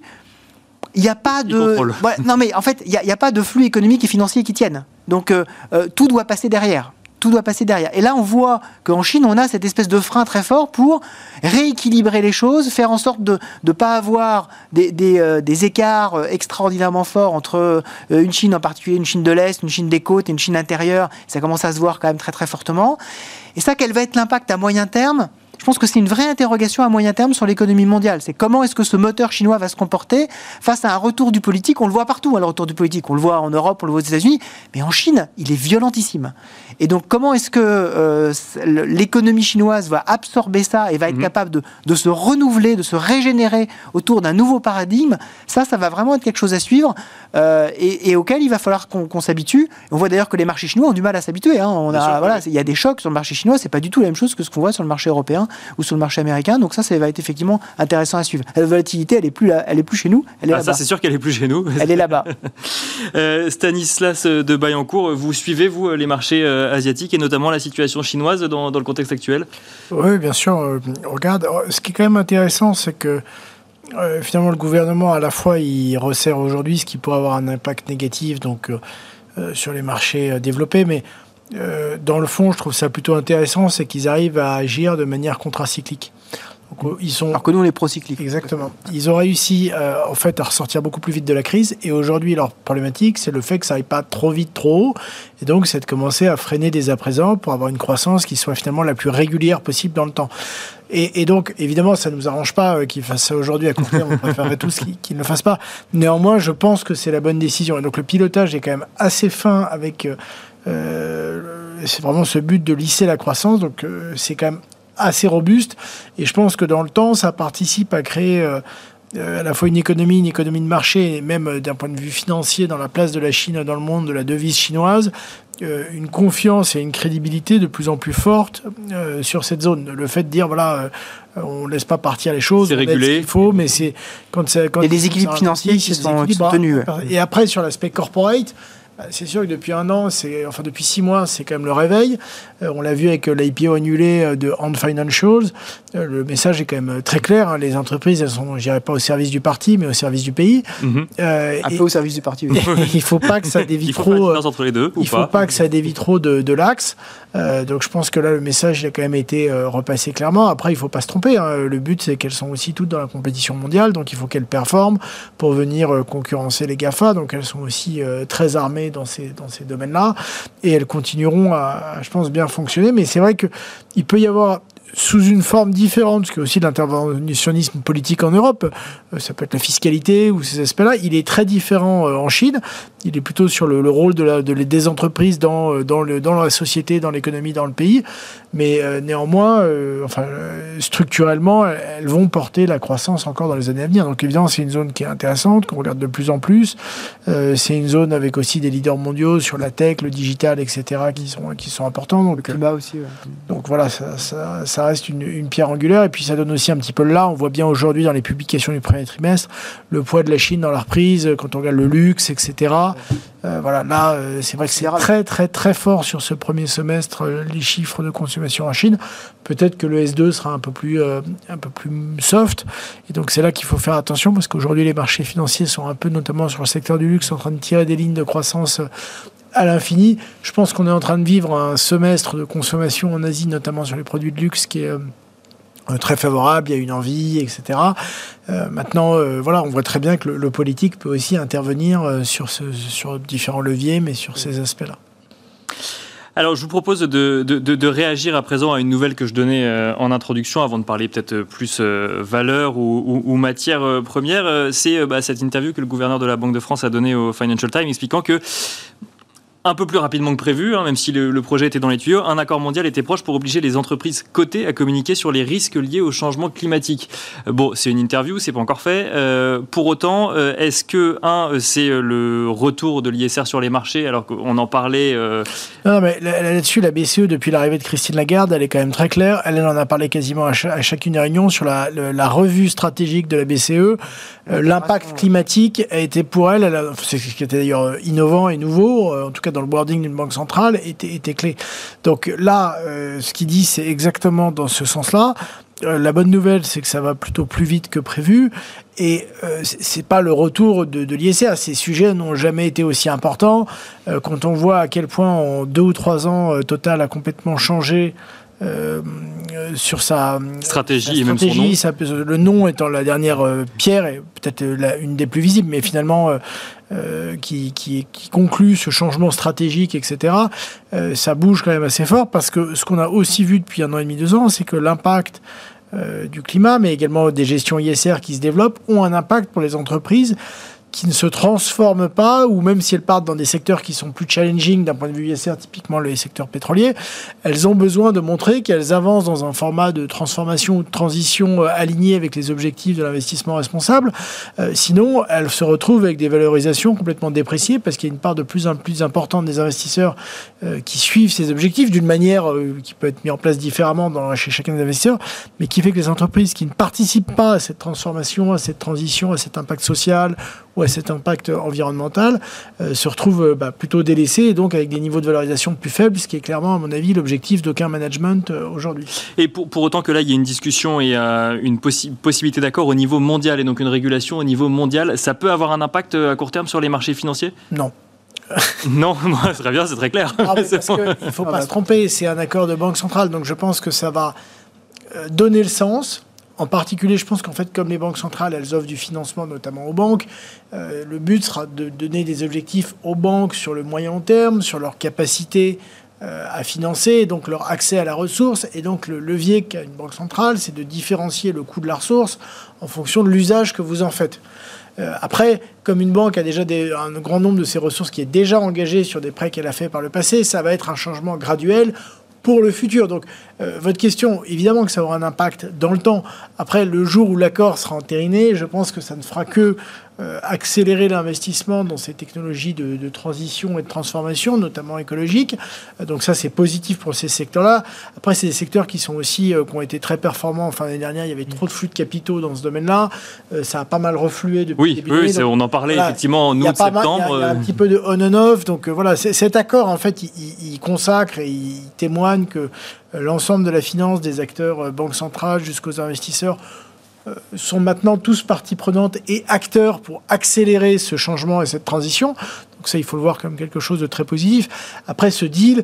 il n'y a pas de. non, mais en fait, il n'y a, pas de flux économique et financier qui tiennent. Donc, euh, euh, tout doit passer derrière. Tout doit passer derrière. Et là, on voit qu'en Chine, on a cette espèce de frein très fort pour rééquilibrer les choses, faire en sorte de ne pas avoir des, des, euh, des, écarts extraordinairement forts entre une Chine en particulier, une Chine de l'Est, une Chine des côtes et une Chine intérieure. Ça commence à se voir quand même très très fortement. Et ça, quel va être l'impact à moyen terme? Je pense que c'est une vraie interrogation à moyen terme sur l'économie mondiale. C'est comment est-ce que ce moteur chinois va se comporter face à un retour du politique. On le voit partout, hein, le retour du politique. On le voit en Europe, on le voit aux États-Unis. Mais en Chine, il est violentissime. Et donc, comment est-ce que euh, l'économie chinoise va absorber ça et va être mhm. capable de, se renouveler, de se régénérer autour d'un nouveau paradigme? Ça, ça va vraiment être quelque chose à suivre euh, et, auquel il va falloir qu'on s'habitue. On voit d'ailleurs que les marchés chinois ont du mal à s'habituer. Hein. On a, voilà, il y a des chocs sur le marché chinois. C'est pas du tout la même chose que ce qu'on voit sur le marché européen ou sur le marché américain. Donc ça, ça va être effectivement intéressant à suivre. La volatilité, elle est plus, elle est plus chez nous. Elle est ah, ça, c'est sûr qu'elle est plus chez nous. Elle est là-bas. [laughs] Euh, Stanislas de Bayancourt, vous suivez vous les marchés asiatique et notamment la situation chinoise dans, le contexte actuel? Oui, bien sûr. Euh, regarde, euh, ce qui est quand même intéressant, c'est que euh, finalement le gouvernement, à la fois, il resserre aujourd'hui ce qui pourrait avoir un impact négatif donc, sur les marchés développés, mais dans le fond, je trouve ça plutôt intéressant, c'est qu'ils arrivent à agir de manière contracyclique. ils sont... Alors que nous, on est procycliques. Exactement. Ils ont réussi, en fait, à ressortir beaucoup plus vite de la crise. Et aujourd'hui, leur problématique, c'est le fait que ça n'aille pas trop vite, trop haut. Et donc, c'est de commencer à freiner dès à présent pour avoir une croissance qui soit finalement la plus régulière possible dans le temps. Et, donc, évidemment, ça ne nous arrange pas euh, qu'ils fassent ça aujourd'hui à court terme. On préférerait tous qu'ils ne le fassent pas. Néanmoins, je pense que c'est la bonne décision. Et donc, le pilotage est quand même assez fin avec. Euh, euh, c'est vraiment ce but de lisser la croissance. Donc, c'est quand même assez robuste. Et je pense que dans le temps, ça participe à créer à la fois une économie, une économie de marché, et même d'un point de vue financier dans la place de la Chine dans le monde, de la devise chinoise, euh, une confiance et une crédibilité de plus en plus forte euh, sur cette zone. Le fait de dire, voilà, euh, on ne laisse pas partir les choses, c'est régulé. il faut, mais c'est quand c'est... Quand, des équilibres financiers qui sont, tenus. Et après, sur l'aspect corporate, c'est sûr que depuis un an, c'est enfin depuis six mois, c'est quand même le réveil. Euh, on l'a vu avec euh, l'IPO annulé euh, de Hand Financials. le message est quand même très clair. Hein. Les entreprises, elles sont, je dirais pas au service du parti, mais au service du pays. Mhm. un peu au service du parti. Oui. [laughs] il faut pas que ça [laughs] dévie trop. entre les deux. Il faut pas, que ça dévie trop de, de l'axe. donc je pense que là, le message il a quand même été repassé clairement. Après, il faut pas se tromper. Hein. Le but, c'est qu'elles sont aussi toutes dans la compétition mondiale, donc il faut qu'elles performent pour venir concurrencer les Gafa. Donc elles sont aussi très armées dans ces, domaines-là. Et elles continueront à, je pense, bien fonctionner. Mais c'est vrai qu'il peut y avoir sous une forme différente, parce a aussi l'interventionnisme politique en Europe, euh, ça peut être la fiscalité ou ces aspects-là, il est très différent euh, en Chine. Il est plutôt sur le, rôle de, la, de, des entreprises dans, euh, dans, le, dans la société, dans l'économie, dans le pays. Mais néanmoins, enfin, structurellement, elles vont porter la croissance encore dans les années à venir. Donc évidemment, c'est une zone qui est intéressante, qu'on regarde de plus en plus. c'est une zone avec aussi des leaders mondiaux sur la tech, le digital, etc., qui sont, qui sont importants. Donc, le climat aussi. Donc voilà, ça, ça, ça reste une, pierre angulaire. Et puis ça donne aussi un petit peu là. On voit bien aujourd'hui dans les publications du premier trimestre le poids de la Chine dans la reprise, quand on regarde le luxe, etc. Euh, voilà, là, euh, c'est vrai que c'est très, très, très fort sur ce premier semestre, euh, les chiffres de consommation en Chine. Peut-être que le S2 sera un peu plus, un peu plus soft. Et donc, c'est là qu'il faut faire attention parce qu'aujourd'hui, les marchés financiers sont un peu, notamment sur le secteur du luxe, en train de tirer des lignes de croissance à l'infini. Je pense qu'on est en train de vivre un semestre de consommation en Asie, notamment sur les produits de luxe, qui est euh, très favorable, il y a une envie, etc. Euh, maintenant, euh, voilà, on voit très bien que le, politique peut aussi intervenir sur, différents leviers, mais sur ces aspects-là. Alors, je vous propose de, réagir à présent à une nouvelle que je donnais en introduction, avant de parler peut-être plus valeur ou, ou, matière première. C'est bah, cette interview que le gouverneur de la Banque de France a donnée au Financial Times, expliquant que un peu plus rapidement que prévu, hein, même si le, projet était dans les tuyaux, un accord mondial était proche pour obliger les entreprises cotées à communiquer sur les risques liés au changement climatique. Euh, bon, c'est une interview, c'est pas encore fait. Euh, pour autant, euh, est-ce que, un, c'est le retour de l'ISR sur les marchés, alors qu'on en parlait Non, mais là-dessus, la BCE, depuis l'arrivée de Christine Lagarde, elle est quand même très claire. Elle, en a parlé quasiment à, chacune des réunions sur la, la, revue stratégique de la BCE. L'impact climatique a été pour elle, elle c'est ce qui était d'ailleurs innovant et nouveau, en tout cas dans le wording d'une banque centrale était, était clé. Donc là, euh, ce qu'il dit, c'est exactement dans ce sens-là. Euh, la bonne nouvelle, c'est que ça va plutôt plus vite que prévu. Et euh, c'est pas le retour de, de l'ISR. Ces sujets n'ont jamais été aussi importants. quand on voit à quel point en deux ou trois ans, Total a complètement changé sur sa stratégie, et même son nom. le nom étant la dernière pierre et peut-être une des plus visibles, mais finalement euh, qui, conclut ce changement stratégique, etc., euh, ça bouge quand même assez fort parce que ce qu'on a aussi vu depuis un an et demi, deux ans, c'est que l'impact euh, du climat, mais également des gestions ISR qui se développent, ont un impact pour les entreprises qui ne se transforment pas, ou même si elles partent dans des secteurs qui sont plus challenging d'un point de vue ISR, typiquement les secteurs pétroliers, elles ont besoin de montrer qu'elles avancent dans un format de transformation ou de transition euh, aligné avec les objectifs de l'investissement responsable. Euh, sinon, elles se retrouvent avec des valorisations complètement dépréciées parce qu'il y a une part de plus en plus importante des investisseurs euh, qui suivent ces objectifs d'une manière qui peut être mise en place différemment dans, chez chacun des investisseurs, mais qui fait que les entreprises qui ne participent pas à cette transformation, à cette transition, à cet impact social ou à cet impact environnemental euh, se retrouvent euh, bah, plutôt délaissés et donc avec des niveaux de valorisation plus faibles, ce qui est clairement, à mon avis, l'objectif d'aucun management euh, aujourd'hui. Et pour, pour, autant que là, il y a une discussion et une possibilité d'accord au niveau mondial et donc une régulation au niveau mondial, ça peut avoir un impact à court terme sur les marchés financiers? Non. [laughs] non, [laughs] c'est très bien, c'est très clair. Ah, [laughs] il ne faut pas se tromper, c'est un accord de banque centrale, donc je pense que ça va donner le sens En particulier, je pense qu'en fait, comme les banques centrales, elles offrent du financement, notamment aux banques, euh, le but sera de donner des objectifs aux banques sur le moyen terme, sur leur capacité euh, à financer, donc leur accès à la ressource. Et donc le levier qu'a une banque centrale, c'est de différencier le coût de la ressource en fonction de l'usage que vous en faites. Euh, après, comme une banque a déjà un grand nombre de ses ressources qui est déjà engagé sur des prêts qu'elle a fait par le passé, ça va être un changement graduel pour le futur. Donc, euh, votre question, évidemment que ça aura un impact dans le temps. Après, le jour où l'accord sera entériné, je pense que ça ne fera que accélérer l'investissement dans ces technologies de, transition et de transformation, notamment écologiques. Euh, donc ça, c'est positif pour ces secteurs-là. Après, c'est des secteurs qui sont aussi qui ont été très performants. Enfin, l'année dernière, il y avait trop de flux de capitaux dans ce domaine-là. ça a pas mal reflué depuis oui, on en parlait effectivement en août-septembre. Il y, a un petit peu de on and off. Donc voilà, cet accord, en fait, il, il consacre et il témoigne que l'ensemble de la finance, des acteurs euh, banques centrales jusqu'aux investisseurs, euh, sont maintenant tous parties prenantes et acteurs pour accélérer ce changement et cette transition. Donc ça, il faut le voir comme quelque chose de très positif. Après, ce deal,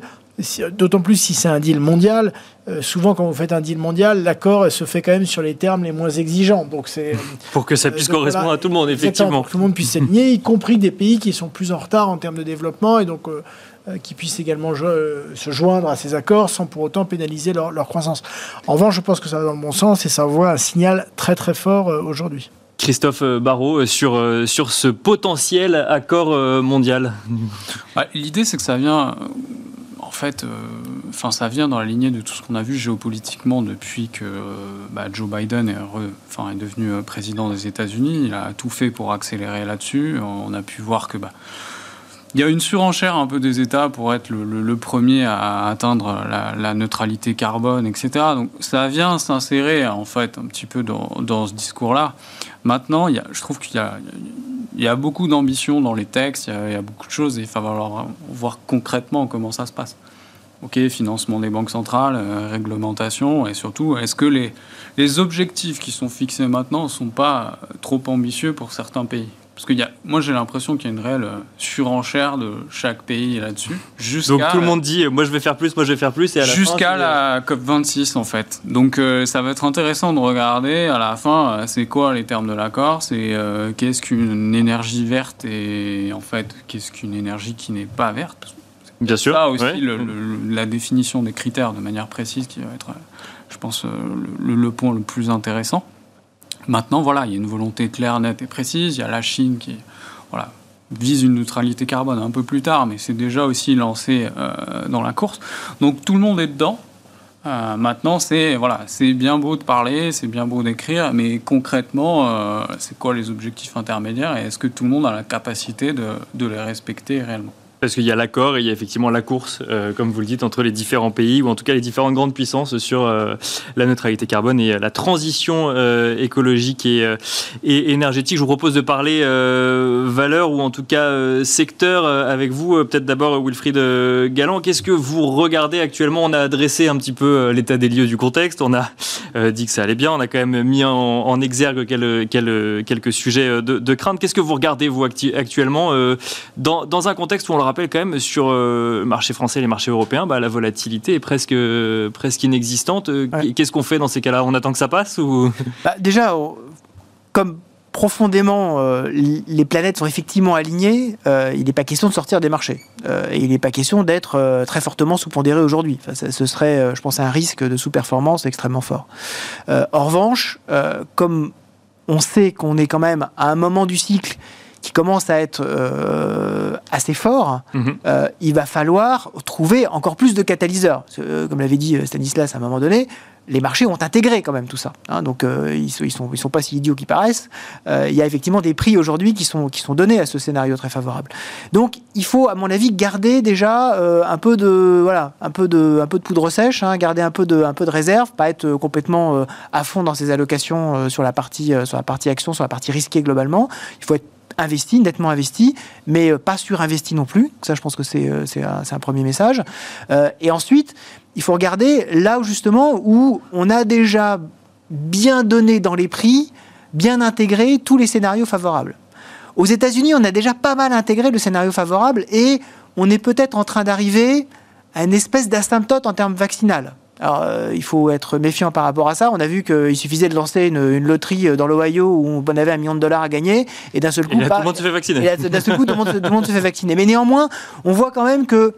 d'autant plus si c'est un deal mondial, euh, souvent quand vous faites un deal mondial, l'accord se fait quand même sur les termes les moins exigeants. Donc c'est [laughs] pour que ça puisse correspondre à tout le monde, effectivement. Pour que tout le monde puisse s'aligner, y compris des pays qui sont plus en retard en termes de développement et donc euh, qui puissent également se joindre à ces accords sans pour autant pénaliser leur, croissance. En revanche, je pense que ça va dans le bon sens et ça envoie un signal très très fort euh, aujourd'hui. Christophe euh, Barrault, sur, sur ce potentiel accord mondial L'idée, c'est que ça vient, en fait, enfin, ça vient dans la lignée de tout ce qu'on a vu géopolitiquement depuis que bah, Joe Biden est devenu président des États-Unis. Il a tout fait pour accélérer là-dessus. On a pu voir que bah, il y a une surenchère un peu des États pour être le, premier à atteindre la, neutralité carbone, etc. Donc ça vient s'insérer en fait un petit peu dans, ce discours-là. Maintenant, je trouve qu'il y a, beaucoup d'ambition dans les textes, il y, a, beaucoup de choses et il va falloir voir concrètement comment ça se passe. Ok, financement des banques centrales, euh, réglementation et surtout, est-ce que les objectifs qui sont fixés maintenant ne sont pas trop ambitieux pour certains pays? Parce que y a, moi, j'ai l'impression qu'il y a une réelle euh, surenchère de chaque pays là-dessus. Donc tout le monde dit, moi je vais faire plus, moi je vais faire plus. Jusqu'à la COP26, en fait. Donc euh, ça va être intéressant de regarder à la fin, euh, c'est quoi les termes de l'accord? C'est qu'est-ce qu'une énergie verte et en fait, qu'est-ce qu'une énergie qui n'est pas verte? Bien sûr. Ça aussi, la définition des critères de manière précise qui va être, je pense, le point le plus intéressant. Maintenant, voilà, il y a une volonté claire, nette et précise. Il y a la Chine qui voilà, vise une neutralité carbone un peu plus tard, mais c'est déjà aussi lancé euh, dans la course. Donc tout le monde est dedans. Euh, maintenant, c'est voilà, bien beau de parler, c'est bien beau d'écrire, mais concrètement, euh, c'est quoi les objectifs intermédiaires et est-ce que tout le monde a la capacité de, de les respecter réellement? Parce qu'il y a l'accord et il y a effectivement la course, euh, comme vous le dites, entre les différents pays, ou en tout cas les différentes grandes puissances sur euh, la neutralité carbone et euh, la transition écologique et, énergétique. Je vous propose de parler valeur ou en tout cas secteur avec vous. Peut-être d'abord Wilfried Galland. Qu'est-ce que vous regardez actuellement? On a adressé un petit peu l'état des lieux du contexte. On a dit que ça allait bien. On a quand même mis en, exergue quelques, sujets de, crainte. Qu'est-ce que vous regardez, vous, actuellement, dans, dans un contexte où on le rappelle quand même, sur euh, le marché français et les marchés européens, bah, la volatilité est presque, presque inexistante. Euh, qu'est-ce qu'on fait dans ces cas-là? On attend que ça passe ou... Bah, déjà, comme profondément euh, les planètes sont effectivement alignées, il n'est pas question de sortir des marchés. et il n'est pas question d'être très fortement sous-pondéré aujourd'hui. ce serait, je pense, un risque de sous-performance extrêmement fort. en revanche, comme on sait qu'on est quand même à un moment du cycle qui commence à être euh, assez fort, mhm. euh, il va falloir trouver encore plus de catalyseurs. Euh, comme l'avait dit Stanislas à un moment donné, les marchés ont intégré quand même tout ça. Hein. donc ils ne sont, ils pas si idiots qu'ils paraissent. il y a effectivement des prix aujourd'hui qui sont, qui sont donnés à ce scénario très favorable. Donc il faut, à mon avis, garder déjà un, peu de, voilà, un, peu de, un peu de poudre sèche, hein, garder un peu, de, un peu de réserve, pas être complètement à fond dans ses allocations sur, la partie, sur la partie action, sur la partie risquée globalement. Il faut être investi, nettement investi, mais euh, pas surinvesti non plus. Ça, je pense que c'est euh, un, premier message. Euh, et ensuite, il faut regarder là où justement où on a déjà bien donné dans les prix, bien intégré tous les scénarios favorables. Aux États-Unis, on a déjà pas mal intégré le scénario favorable et on est peut-être en train d'arriver à une espèce d'asymptote en termes vaccinal. Alors, il faut être méfiant par rapport à ça. On a vu qu'il suffisait de lancer une, loterie dans l'Ohio où on avait un million de dollars à gagner, et d'un seul coup, tout le monde se fait vacciner. D'un seul coup, tout le monde se fait vacciner. Mais néanmoins, on voit quand même que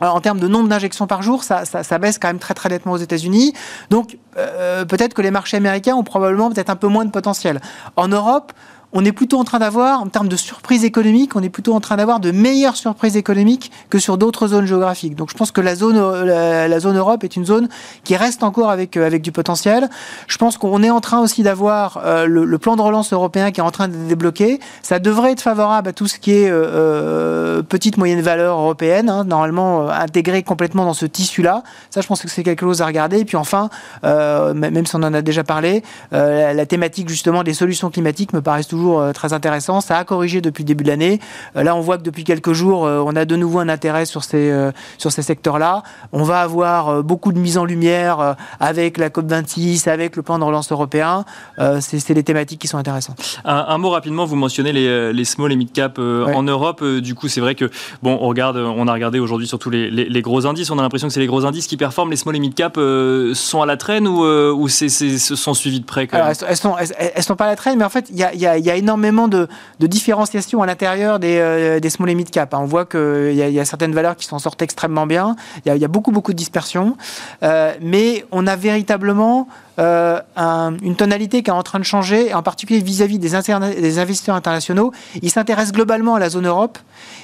en termes de nombre d'injections par jour, ça, baisse quand même très très nettement aux États-Unis. Donc euh, peut-être que les marchés américains ont probablement peut-être un peu moins de potentiel. En Europe, on est plutôt en train d'avoir, en termes de surprise économique, on est plutôt en train d'avoir de meilleures surprises économiques que sur d'autres zones géographiques. Donc je pense que la zone, la, zone Europe est une zone qui reste encore avec, euh, avec du potentiel. Je pense qu'on est en train aussi d'avoir euh, le, plan de relance européen qui est en train de débloquer. Ça devrait être favorable à tout ce qui est euh, petite moyenne valeur européenne, hein, normalement intégré complètement dans ce tissu-là. Ça, je pense que c'est quelque chose à regarder. Et puis enfin, même si on en a déjà parlé, la, la, thématique justement des solutions climatiques me paraît toujours euh, très intéressant. Ça a corrigé depuis le début de l'année. Euh, là, on voit que depuis quelques jours, euh, on a de nouveau un intérêt sur ces, sur ces secteurs-là. On va avoir beaucoup de mise en lumière avec la COP26, avec le plan de relance européen. C'est les thématiques qui sont intéressantes. Un, mot rapidement, vous mentionnez les, les small et mid cap en Europe. Du coup, c'est vrai que, bon, on, regarde, on a regardé aujourd'hui surtout les, les, gros indices. On a l'impression que c'est les gros indices qui performent. Les small et mid cap sont à la traîne ou, ou c'est, sont suivis de près quand même elles, sont, elles, sont pas à la traîne, mais en fait, il y a, y a il y a énormément de, différenciation à l'intérieur des, euh, small et mid cap. Hein. On voit qu'il y, y, a certaines valeurs qui s'en sortent extrêmement bien. Il y, a beaucoup, beaucoup de dispersion. Euh, mais on a véritablement euh, une tonalité qui est en train de changer, en particulier vis-à-vis des, investisseurs internationaux. Ils s'intéressent globalement à la zone Europe.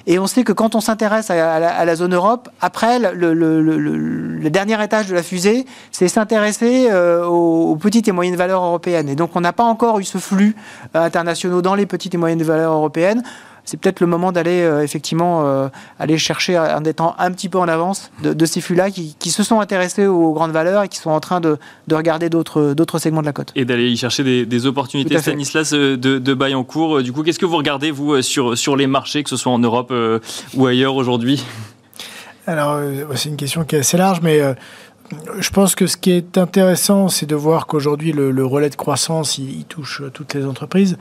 Et on sait que quand on s'intéresse à, la zone Europe, après, le, dernier étage de la fusée, c'est s'intéresser aux, aux, petites et moyennes valeurs européennes. Et donc, on n'a pas encore eu ce flux internationaux dans les petites et moyennes valeurs européennes c'est peut-être le moment d'aller euh, effectivement euh, aller chercher en étant un petit peu en avance de, ces flux-là qui, se sont intéressés aux grandes valeurs et qui sont en train de, regarder d'autres segments de la cote. Et d'aller y chercher des, opportunités, Stanislas, euh, de, de bail en cours. Du coup, qu'est-ce que vous regardez, vous, sur, sur les marchés, que ce soit en Europe ou ailleurs aujourd'hui? Alors, c'est une question qui est assez large, mais je pense que ce qui est intéressant, c'est de voir qu'aujourd'hui, le, relais de croissance, il, touche toutes les entreprises.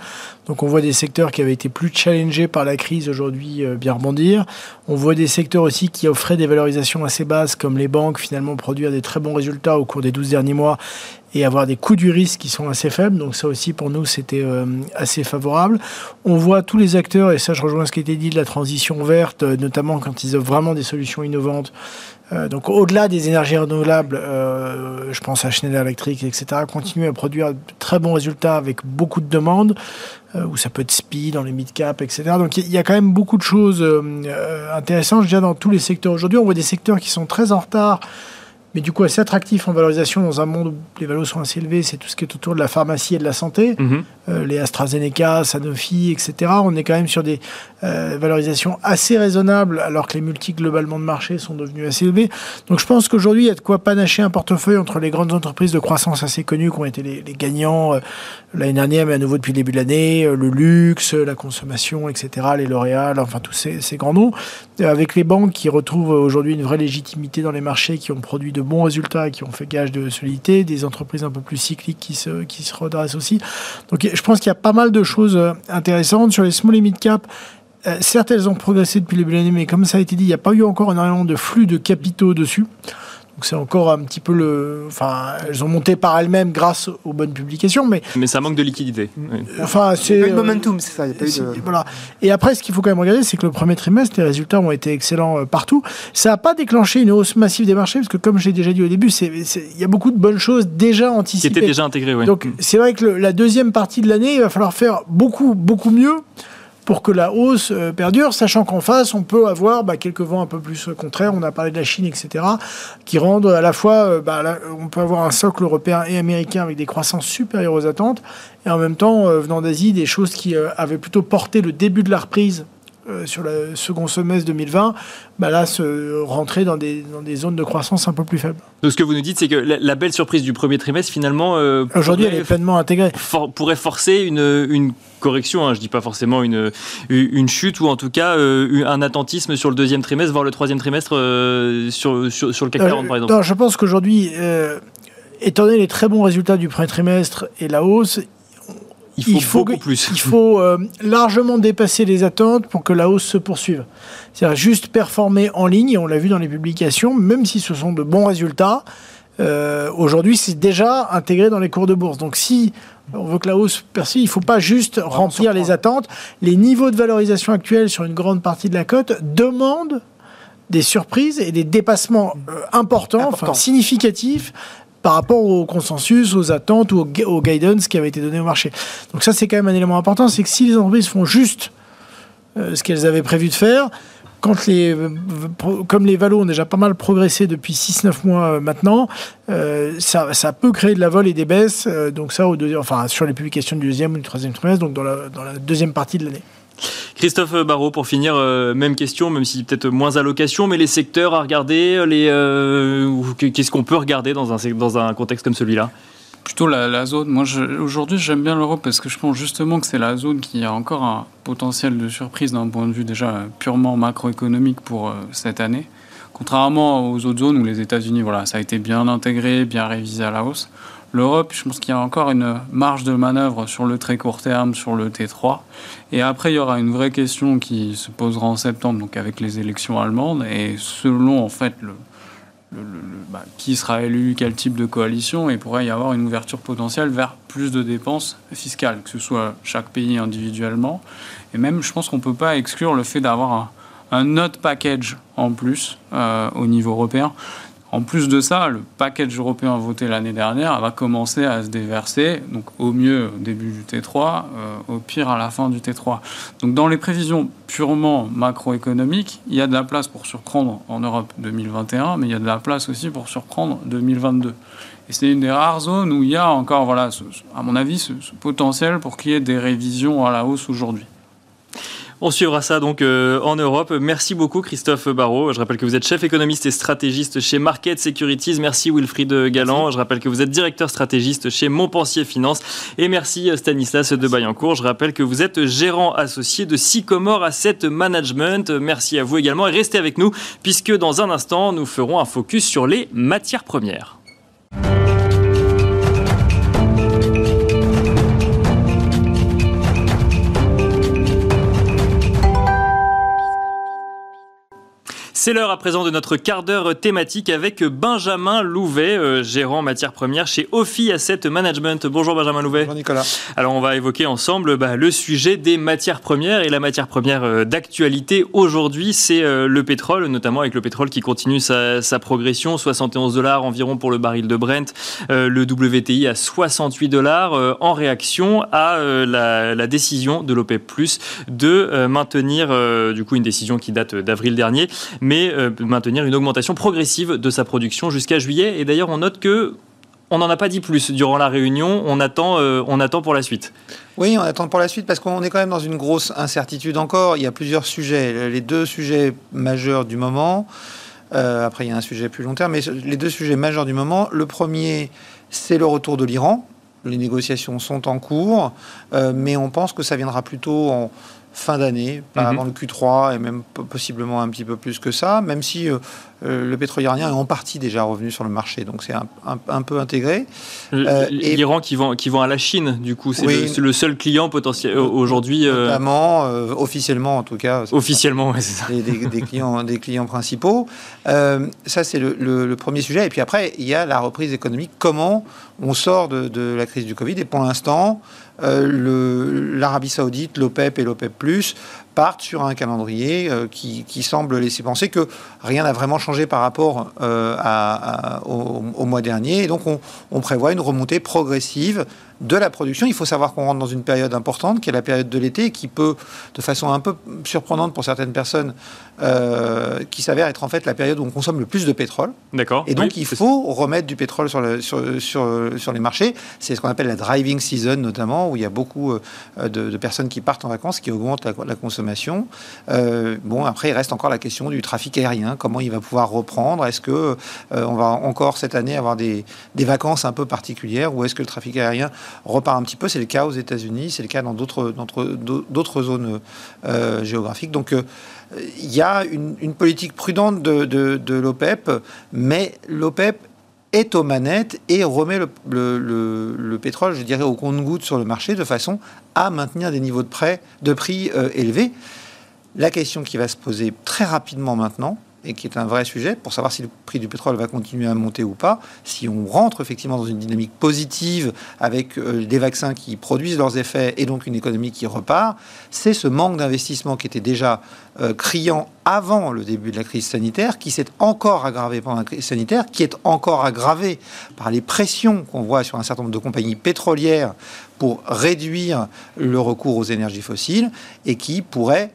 Donc, on voit des secteurs qui avaient été plus challengés par la crise aujourd'hui euh, bien rebondir. On voit des secteurs aussi qui offraient des valorisations assez basses, comme les banques, finalement produire des très bons résultats au cours des 12 derniers mois et avoir des coûts du risque qui sont assez faibles. Donc ça aussi, pour nous, c'était euh, assez favorable. On voit tous les acteurs, et ça je rejoins ce qui a été dit, de la transition verte, euh, notamment quand ils offrent vraiment des solutions innovantes euh, donc au-delà des énergies renouvelables, euh, je pense à Schneider Electric, etc., continuer à produire de très bons résultats avec beaucoup de demandes, euh, où ça peut être SPI dans les mid-cap, etc. Donc il y, a quand même beaucoup de choses intéressantes. Déjà dans tous les secteurs aujourd'hui, on voit des secteurs qui sont très en retard mais du coup assez attractif en valorisation dans un monde où les valeurs sont assez élevées, c'est tout ce qui est autour de la pharmacie et de la santé, mhm. euh, les AstraZeneca, Sanofi, etc. On est quand même sur des euh, valorisations assez raisonnables, alors que les multis globalement de marché sont devenus assez élevés. Donc je pense qu'aujourd'hui, il y a de quoi panacher un portefeuille entre les grandes entreprises de croissance assez connues qui ont été les, gagnants euh, l'année dernière, mais à nouveau depuis le début de l'année, le luxe, la consommation, etc., les L'Oréal, enfin tous ces, ces grands noms, avec les banques qui retrouvent aujourd'hui une vraie légitimité dans les marchés, qui ont produit de bons résultats qui ont fait gage de solidité, des entreprises un peu plus cycliques qui se, qui se redressent aussi. Donc je pense qu'il y a pas mal de choses euh, intéressantes. Sur les small et mid cap, euh, certes, elles ont progressé depuis le début de l'année, mais comme ça a été dit, il n'y a pas eu encore énormément de flux de capitaux dessus. Donc c'est encore un petit peu le. Enfin, elles ont monté par elles-mêmes grâce aux bonnes publications, mais. Mais ça manque de liquidité. Enfin, c'est. Il momentum, c'est ça. Voilà. Et après, ce qu'il faut quand même regarder, c'est que le premier trimestre, les résultats ont été excellents euh, partout. Ça n'a pas déclenché une hausse massive des marchés, parce que comme je l'ai déjà dit au début, il y a beaucoup de bonnes choses déjà anticipées. Qui étaient déjà intégrées, oui. Donc c'est vrai que la deuxième partie de l'année, il va falloir faire beaucoup, beaucoup mieux pour que la hausse euh, perdure, sachant qu'en face, on peut avoir bah, quelques vents un peu plus contraires. On a parlé de la Chine, etc., qui rendent à la fois, euh, bah, on peut avoir un socle européen et américain avec des croissances supérieures aux attentes, et en même temps, euh, venant d'Asie, des choses qui avaient plutôt porté le début de la reprise euh, sur le second semestre 2020, bah là, se rentrer dans des, dans des zones de croissance un peu plus faibles. Donc ce que vous nous dites, c'est que la, belle surprise du premier trimestre, finalement... Euh, Aujourd'hui, elle est pleinement intégrée. pourrait forcer une, une correction, hein, je ne dis pas forcément une, une chute, ou en tout cas euh, un attentisme sur le deuxième trimestre, voire le troisième trimestre sur, sur, sur, le CAC 40, par exemple. Non, je pense qu'aujourd'hui, étant donné les très bons résultats du premier trimestre et la hausse, il faut, beaucoup plus. Il faut euh, largement dépasser les attentes pour que la hausse se poursuive. C'est-à-dire juste performer en ligne, on l'a vu dans les publications, même si ce sont de bons résultats, aujourd'hui, c'est déjà intégré dans les cours de bourse. Donc si on veut que la hausse persiste, il ne faut pas juste remplir les attentes. Les niveaux de valorisation actuels sur une grande partie de la cote demandent des surprises et des dépassements importants, Important. significatifs par rapport au consensus, aux attentes ou au, guidance qui avait été donné au marché. Donc ça, c'est quand même un élément important, c'est que si les entreprises font juste euh, ce qu'elles avaient prévu de faire, quand les, euh, comme les valos ont déjà pas mal progressé depuis 6-9 mois euh, maintenant, ça, peut créer de la vol et des baisses. donc ça, au enfin, sur les publications du deuxième ou du troisième trimestre, donc dans la deuxième partie de l'année. Christophe Barrault, pour finir, euh, même question, même si peut-être moins allocation, mais les secteurs à regarder, les, euh, qu'est-ce qu'on peut regarder dans un, dans un contexte comme celui-là? Plutôt la, zone. Moi, aujourd'hui, j'aime bien l'Europe parce que je pense justement que c'est la zone qui a encore un potentiel de surprise d'un point de vue déjà purement macroéconomique pour euh, cette année. Contrairement aux autres zones où les États-Unis, voilà, ça a été bien intégré, bien révisé à la hausse. L'Europe, je pense qu'il y a encore une marge de manœuvre sur le très court terme, sur le T3. Et après, il y aura une vraie question qui se posera en septembre, donc avec les élections allemandes. Et selon, en fait, le, bah, qui sera élu, quel type de coalition, il pourrait y avoir une ouverture potentielle vers plus de dépenses fiscales, que ce soit chaque pays individuellement. Et même, je pense qu'on ne peut pas exclure le fait d'avoir un, note package en plus euh, au niveau européen. En plus de ça, le package européen voté l'année dernière va commencer à se déverser, donc au mieux au début du T3, euh, au pire à la fin du T3. Donc dans les prévisions purement macroéconomiques, il y a de la place pour surprendre en Europe 2021, mais il y a de la place aussi pour surprendre 2022. Et c'est une des rares zones où il y a encore, voilà, à mon avis, ce potentiel pour qu'il y ait des révisions à la hausse aujourd'hui. On suivra ça donc euh, en Europe. Merci beaucoup Christophe Barrault. Je rappelle que vous êtes chef économiste et stratégiste chez Market Securities. Merci Wilfried Galland. Je rappelle que vous êtes directeur stratégiste chez Montpensier Finance. Et merci Stanislas de Bayancourt. Je rappelle que vous êtes gérant associé de Sycomore Asset Management. Merci à vous également et restez avec nous puisque dans un instant nous ferons un focus sur les matières premières. C'est l'heure à présent de notre quart d'heure thématique avec Benjamin Louvet, euh, gérant matières premières chez Ophi Asset Management. Bonjour Benjamin Louvet. Bonjour Nicolas. Alors on va évoquer ensemble bah, le sujet des matières premières et la matière première euh, d'actualité aujourd'hui, c'est euh, le pétrole, notamment avec le pétrole qui continue sa, progression, 71 dollars environ pour le baril de Brent, le WTI à 68 dollars en réaction à la, la, décision de l'OPEP+ de maintenir du coup une décision qui date d'avril dernier, mais mais euh, maintenir une augmentation progressive de sa production jusqu'à juillet. Et d'ailleurs, on note que on n'en a pas dit plus durant la réunion. On attend, euh, on attend pour la suite. Oui, on attend pour la suite parce qu'on est quand même dans une grosse incertitude encore. Il y a plusieurs sujets. Les deux sujets majeurs du moment. Euh, après, il y a un sujet plus long terme, mais les deux sujets majeurs du moment. Le premier, c'est le retour de l'Iran. Les négociations sont en cours, mais on pense que ça viendra plutôt en fin d'année, pas mhm. avant le Q3 et même possiblement un petit peu plus que ça, même si euh, euh, le pétrole iranien est en partie déjà revenu sur le marché, donc c'est un, peu intégré. Euh, L'Iran qui vend, qui vend à la Chine, du coup, c'est le, seul client potentiel aujourd'hui. Notamment, officiellement en tout cas. Officiellement, oui, c'est ça. Des, clients, des clients principaux. ça, c'est le, premier sujet. Et puis après, il y a la reprise économique. Comment on sort de, de la crise du Covid? Et pour l'instant, euh, l'Arabie Saoudite, l'OPEP et l'OPEP, partent sur un calendrier euh, qui, semble laisser penser que rien n'a vraiment changé par rapport euh, au, mois dernier. Et donc, on, prévoit une remontée progressive de la production. Il faut savoir qu'on rentre dans une période importante, qui est la période de l'été, qui peut, de façon un peu surprenante pour certaines personnes, euh, qui s'avère être en fait la période où on consomme le plus de pétrole. D'accord. Et donc, il faut remettre du pétrole sur, le, sur, sur, les marchés. C'est ce qu'on appelle la driving season, notamment, où il y a beaucoup de, personnes qui partent en vacances, qui augmentent la, la consommation euh, bon, après, il reste encore la question du trafic aérien. Comment il va pouvoir reprendre? Est-ce que euh, on va encore cette année avoir des, vacances un peu particulières ou est-ce que le trafic aérien repart un petit peu? C'est le cas aux États-Unis, c'est le cas dans d'autres zones euh, géographiques. Donc, il y a une, politique prudente de, de l'OPEP, mais l'OPEP est aux manettes et remet le, pétrole, je dirais, au compte-goutte sur le marché de façon à maintenir des niveaux de, prêt, de prix euh, élevés. La question qui va se poser très rapidement maintenant, et qui est un vrai sujet pour savoir si le prix du pétrole va continuer à monter ou pas, si on rentre effectivement dans une dynamique positive avec euh, des vaccins qui produisent leurs effets et donc une économie qui repart, c'est ce manque d'investissement qui était déjà euh, criant avant le début de la crise sanitaire, qui s'est encore aggravé pendant la crise sanitaire, qui est encore aggravé par les pressions qu'on voit sur un certain nombre de compagnies pétrolières pour réduire le recours aux énergies fossiles et qui pourrait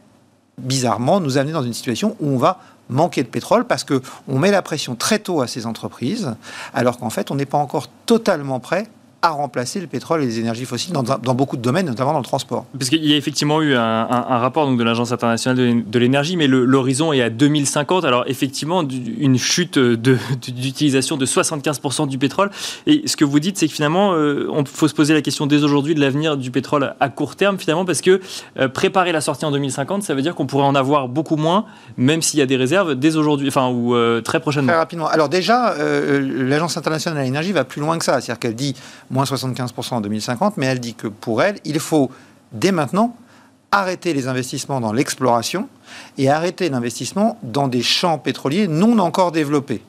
bizarrement nous amener dans une situation où on va manquer de pétrole parce que on met la pression très tôt à ces entreprises alors qu'en fait on n'est pas encore totalement prêt à remplacer le pétrole et les énergies fossiles dans, dans beaucoup de domaines, notamment dans le transport. Parce qu'il y a effectivement eu un, rapport donc, de l'Agence internationale de, l'énergie, mais l'horizon est à 2050. Alors effectivement, une chute d'utilisation de, 75% du pétrole. Et ce que vous dites, c'est que finalement, euh, on faut se poser la question dès aujourd'hui de l'avenir du pétrole à court terme, finalement, parce que euh, préparer la sortie en 2050, ça veut dire qu'on pourrait en avoir beaucoup moins, même s'il y a des réserves dès aujourd'hui, enfin, ou euh, très prochainement. Très rapidement. Alors déjà, l'Agence internationale de l'énergie va plus loin que ça. C'est-à-dire qu'elle dit moins 75% en 2050, mais elle dit que pour elle, il faut dès maintenant arrêter les investissements dans l'exploration et arrêter l'investissement dans des champs pétroliers non encore développés.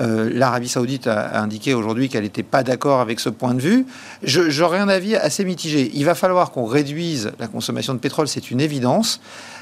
Euh, L'Arabie saoudite a, indiqué aujourd'hui qu'elle n'était pas d'accord avec ce point de vue. J'aurais un avis assez mitigé. Il va falloir qu'on réduise la consommation de pétrole, c'est une évidence.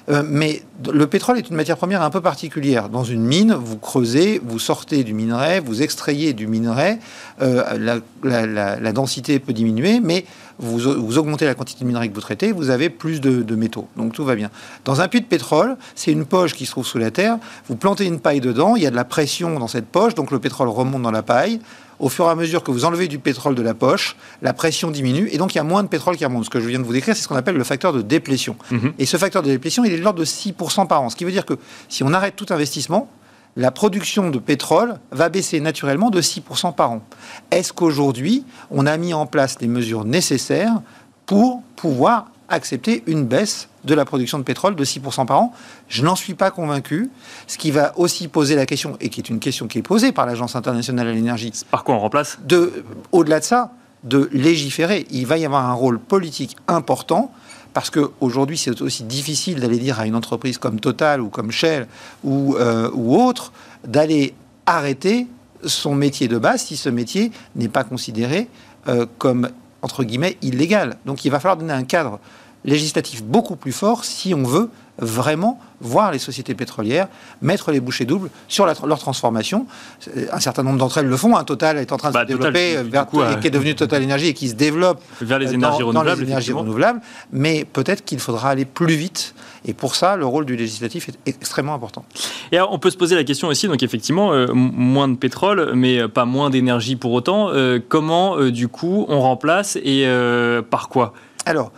Euh, mais le pétrole est une matière première un peu particulière. Dans une mine, vous creusez, vous sortez du minerai, vous extrayez du minerai, euh, la, densité peut diminuer, mais vous, augmentez la quantité de minerai que vous traitez, vous avez plus de, de métaux. Donc tout va bien. Dans un puits de pétrole, c'est une poche qui se trouve sous la terre, vous plantez une paille dedans, il y a de la pression dans cette poche, donc le pétrole remonte dans la paille au fur et à mesure que vous enlevez du pétrole de la poche, la pression diminue et donc il y a moins de pétrole qui remonte. Ce que je viens de vous décrire, c'est ce qu'on appelle le facteur de déplétion. Mhm. Et ce facteur de déplétion, il est de l'ordre de 6% par an. Ce qui veut dire que si on arrête tout investissement, la production de pétrole va baisser naturellement de 6% par an. Est-ce qu'aujourd'hui, on a mis en place les mesures nécessaires pour pouvoir accepter une baisse de la production de pétrole de 6% par an. Je n'en suis pas convaincu. Ce qui va aussi poser la question, et qui est une question qui est posée par l'Agence internationale de l'énergie. Par quoi on remplace? de, Au-delà de ça, de légiférer. Il va y avoir un rôle politique important parce qu'aujourd'hui, c'est aussi difficile d'aller dire à une entreprise comme Total ou comme Shell ou, euh, ou autre d'aller arrêter son métier de base si ce métier n'est pas considéré euh, comme, entre guillemets, illégal. Donc il va falloir donner un cadre législatif beaucoup plus fort si on veut vraiment voir les sociétés pétrolières mettre les bouchées doubles sur leur transformation. Un certain nombre d'entre elles le font. Un Total est en train de bah, se développer, et qui est devenu Total Énergie et qui se développe vers les énergies, renouvelables, les énergies renouvelables. Mais peut-être qu'il faudra aller plus vite. Et pour ça, le rôle du législatif est extrêmement important. Et on peut se poser la question aussi, donc effectivement, euh, moins de pétrole, mais pas moins d'énergie pour autant. Euh, comment, euh, du coup, on remplace et par quoi? Alors,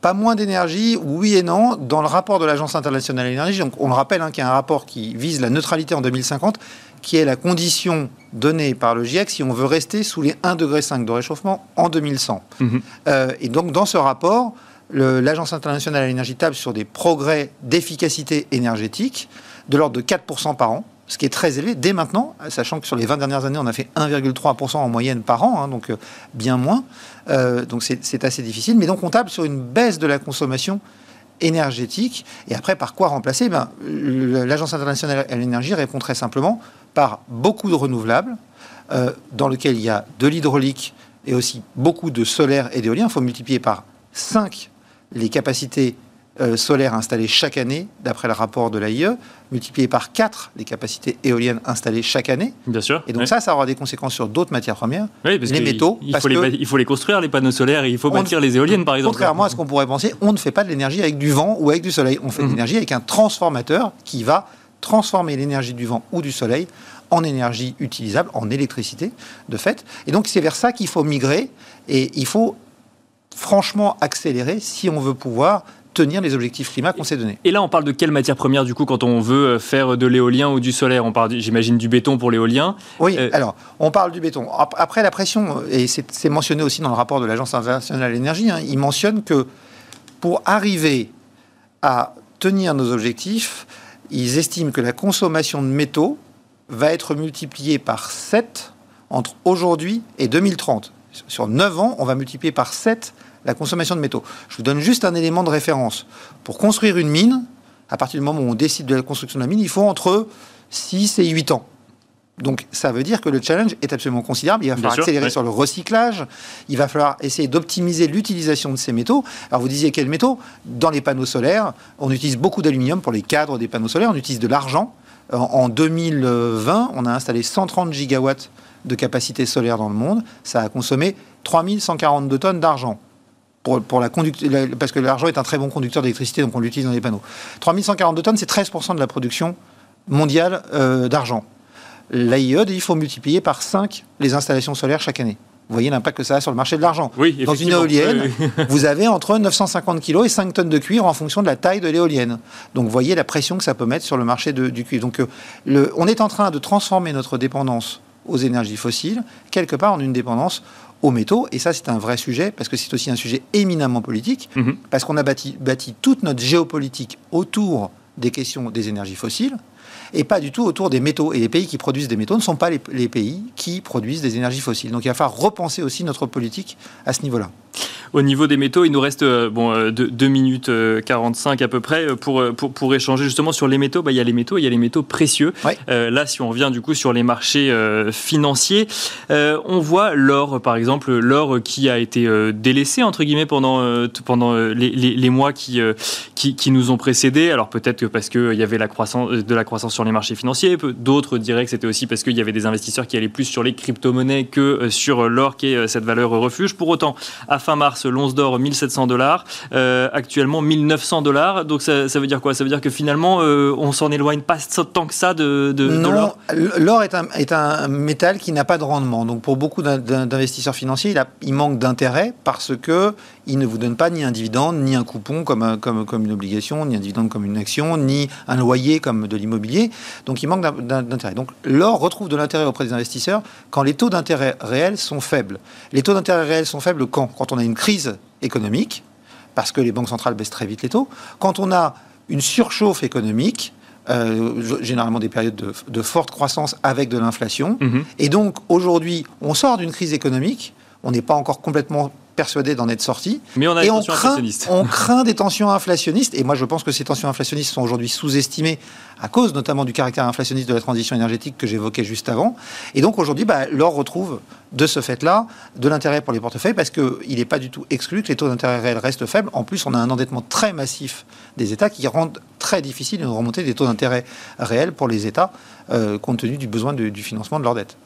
pas moins d'énergie, oui et non. Dans le rapport de l'Agence internationale de l'énergie, donc on le rappelle hein, qu'il y a un rapport qui vise la neutralité en 2050, qui est la condition donnée par le GIEC si on veut rester sous les 1,5 degré de réchauffement en 2100. Mhm. Euh, et donc dans ce rapport, l'Agence internationale de l'énergie table sur des progrès d'efficacité énergétique de l'ordre de 4% par an ce qui est très élevé dès maintenant, sachant que sur les 20 dernières années, on a fait 1,3% en moyenne par an, hein, donc euh, bien moins. Euh, donc c'est assez difficile. Mais donc on table sur une baisse de la consommation énergétique. Et après, par quoi remplacer? Ben, L'Agence internationale à l'énergie répond très simplement par beaucoup de renouvelables, euh, dans lequel il y a de l'hydraulique et aussi beaucoup de solaire et d'éolien. Il faut multiplier par 5 les capacités solaires installées chaque année, d'après le rapport de l'AIE, multiplié par 4 les capacités éoliennes installées chaque année. Bien sûr. Et donc ça, ça aura des conséquences sur d'autres matières premières, les métaux. Il, faut les, il, faut les, construire, les panneaux solaires, et il faut bâtir les éoliennes, par exemple. Contrairement à ce qu'on pourrait penser, on ne fait pas de l'énergie avec du vent ou avec du soleil. On fait de mhm. l'énergie avec un transformateur qui va transformer l'énergie du vent ou du soleil en énergie utilisable, en électricité, de fait. Et donc c'est vers ça qu'il faut migrer, et il faut franchement accélérer si on veut pouvoir tenir les objectifs climat qu'on s'est donnés. Et là, on parle de quelle matière première, du coup, quand on veut euh, faire de l'éolien ou du solaire? On parle, j'imagine, du béton pour l'éolien. Oui, euh, alors, on parle du béton. Après, la pression, et c'est mentionné aussi dans le rapport de l'Agence internationale de l'énergie, hein, il mentionne que pour arriver à tenir nos objectifs, ils estiment que la consommation de métaux va être multipliée par 7 entre aujourd'hui et 2030. Sur 9 ans, on va multiplier par 7 la consommation de métaux. Je vous donne juste un élément de référence. Pour construire une mine, à partir du moment où on décide de la construction de la mine, il faut entre 6 et 8 ans. Donc ça veut dire que le challenge est absolument considérable. Il va falloir accélérer sur le recyclage. Il va falloir essayer d'optimiser l'utilisation de ces métaux. Alors vous disiez quels métaux? Dans les panneaux solaires, on utilise beaucoup d'aluminium pour les cadres des panneaux solaires. On utilise de l'argent. En 2020, on a installé 130 gigawatts de capacité solaire dans le monde. Ça a consommé 3142 tonnes d'argent. Pour, la parce que l'argent est un très bon conducteur d'électricité, donc on l'utilise dans les panneaux. 3142 tonnes, c'est 13% de la production mondiale euh, d'argent l'AIE, il faut multiplier par 5 les installations solaires chaque année. Vous voyez l'impact que ça a sur le marché de l'argent. Dans une éolienne, vous avez entre 950 kg et 5 tonnes de cuivre en fonction de la taille de l'éolienne. Donc vous voyez la pression que ça peut mettre sur le marché du cuivre. Donc euh, on est en train de transformer notre dépendance aux énergies fossiles quelque part en une dépendance aux métaux. Et ça, c'est un vrai sujet, parce que c'est aussi un sujet éminemment politique, mhm. parce qu'on a bâti, bâti toute notre géopolitique autour des questions des énergies fossiles et pas du tout autour des métaux. Et les pays qui produisent des métaux ne sont pas les, les pays qui produisent des énergies fossiles. Donc il va falloir repenser aussi notre politique à ce niveau-là. Au niveau des métaux, il nous reste euh, bon, 2, euh, minutes 45 euh, à peu près pour, pour, pour, échanger justement sur les métaux. Bah, il y a les métaux, il y a les métaux précieux. là, si on revient du coup sur les marchés financiers, on voit l'or, par exemple, l'or qui a été délaissé entre guillemets pendant, pendant les, les, mois qui, qui, qui, nous ont précédés. Alors peut-être que parce qu'il y avait la croissance, de la croissance sur les marchés financiers, d'autres diraient que c'était aussi parce qu'il y avait des investisseurs qui allaient plus sur les crypto-monnaies que sur l'or qui est cette valeur refuge. Pour autant, à fin mars, l'once d'or 1700 dollars, euh, actuellement 1900 dollars. Donc ça, veut dire quoi? Ça veut dire que finalement, euh, on s'en éloigne pas tant que ça de, de, non, l'or? est un, est un métal qui n'a pas de rendement. Donc pour beaucoup d'investisseurs financiers, il, a, il manque d'intérêt parce que il ne vous donne pas ni un dividende, ni un coupon comme, comme, comme une obligation, ni un dividende comme une action, ni un loyer comme de l'immobilier. Donc il manque d'intérêt. Donc l'or retrouve de l'intérêt auprès des investisseurs quand les taux d'intérêt réels sont faibles. Les taux d'intérêt réels sont faibles quand Quand on a une crise économique, parce que les banques centrales baissent très vite les taux. Quand on a une surchauffe économique, euh, généralement des périodes de, forte croissance avec de l'inflation. Mhm. Et donc aujourd'hui, on sort d'une crise économique, on n'est pas encore complètement persuadé d'en être sorti. Mais on a et on craint, on craint des tensions inflationnistes. Et moi, je pense que ces tensions inflationnistes sont aujourd'hui sous-estimées à cause notamment du caractère inflationniste de la transition énergétique que j'évoquais juste avant. Et donc aujourd'hui, bah, l'or retrouve de ce fait-là de l'intérêt pour les portefeuilles parce qu'il n'est pas du tout exclu que les taux d'intérêt réels restent faibles. En plus, on a un endettement très massif des États qui rend très difficile de remonter des taux d'intérêt réels pour les États euh, compte tenu du besoin du financement de leur dette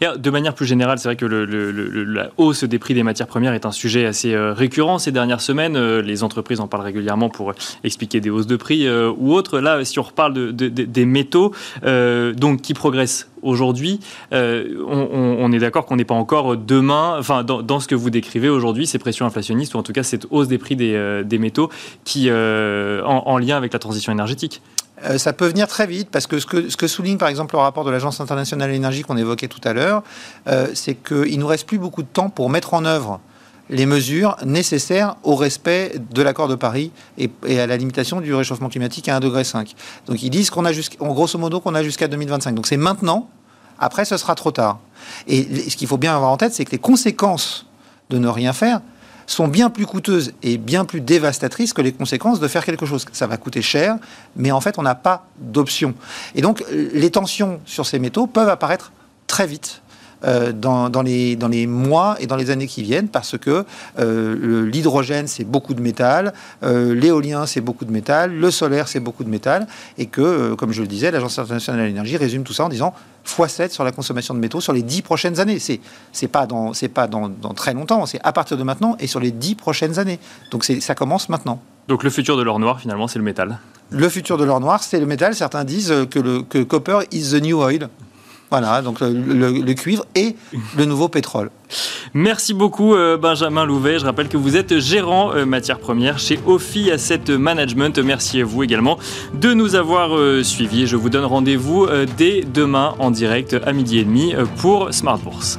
de manière plus générale, c'est vrai que la hausse des prix des matières premières est un sujet assez euh, récurrent ces dernières semaines. Euh, les entreprises en parlent régulièrement pour expliquer des hausses de prix euh, ou autres. Là, si on reparle des métaux, donc qui progressent aujourd'hui, on, est d'accord qu'on n'est pas encore demain, enfin dans, ce que vous décrivez aujourd'hui, ces pressions inflationnistes ou en tout cas cette hausse des prix des, métaux qui en lien avec la transition énergétique. Euh, ça peut venir très vite parce que ce, que souligne par exemple le rapport de l'Agence internationale de l'énergie qu'on évoquait tout à l'heure, euh, c'est qu'il nous reste plus beaucoup de temps pour mettre en œuvre les mesures nécessaires au respect de l'accord de Paris et, à la limitation du réchauffement climatique à 1,5 degré. Donc ils disent qu'on a jusqu'à, grosso modo qu'on a jusqu'à 2025. Donc c'est maintenant. Après, ce sera trop tard. Et ce qu'il faut bien avoir en tête, c'est que les conséquences de ne rien faire sont bien plus coûteuses et bien plus dévastatrices que les conséquences de faire quelque chose. Ça va coûter cher, mais en fait, on n'a pas d'option. Et donc, les tensions sur ces métaux peuvent apparaître très vite. Euh, dans, dans, les, dans les mois et dans les années qui viennent parce que euh, l'hydrogène, c'est beaucoup de métal, euh, l'éolien, c'est beaucoup de métal, le solaire, c'est beaucoup de métal, et que, comme je le disais, l'Agence internationale de l'énergie résume tout ça en disant x7 sur la consommation de métaux sur les 10 prochaines années. C'est n'est pas, dans, pas dans, dans très longtemps, c'est à partir de maintenant et sur les 10 prochaines années. Donc ça commence maintenant. Donc le futur de l'or noir, finalement, c'est le métal le futur de l'or noir, c'est le métal. Certains disent que le que copper is the new oil. Voilà, donc le, cuivre et le nouveau pétrole. Merci beaucoup euh, Benjamin Louvet. Je rappelle que vous êtes gérant euh, matières premières chez Ophi Asset Management. Merci à vous également de nous avoir euh, suivis. Je vous donne rendez-vous dès demain en direct à midi et demi pour Smart Bourse.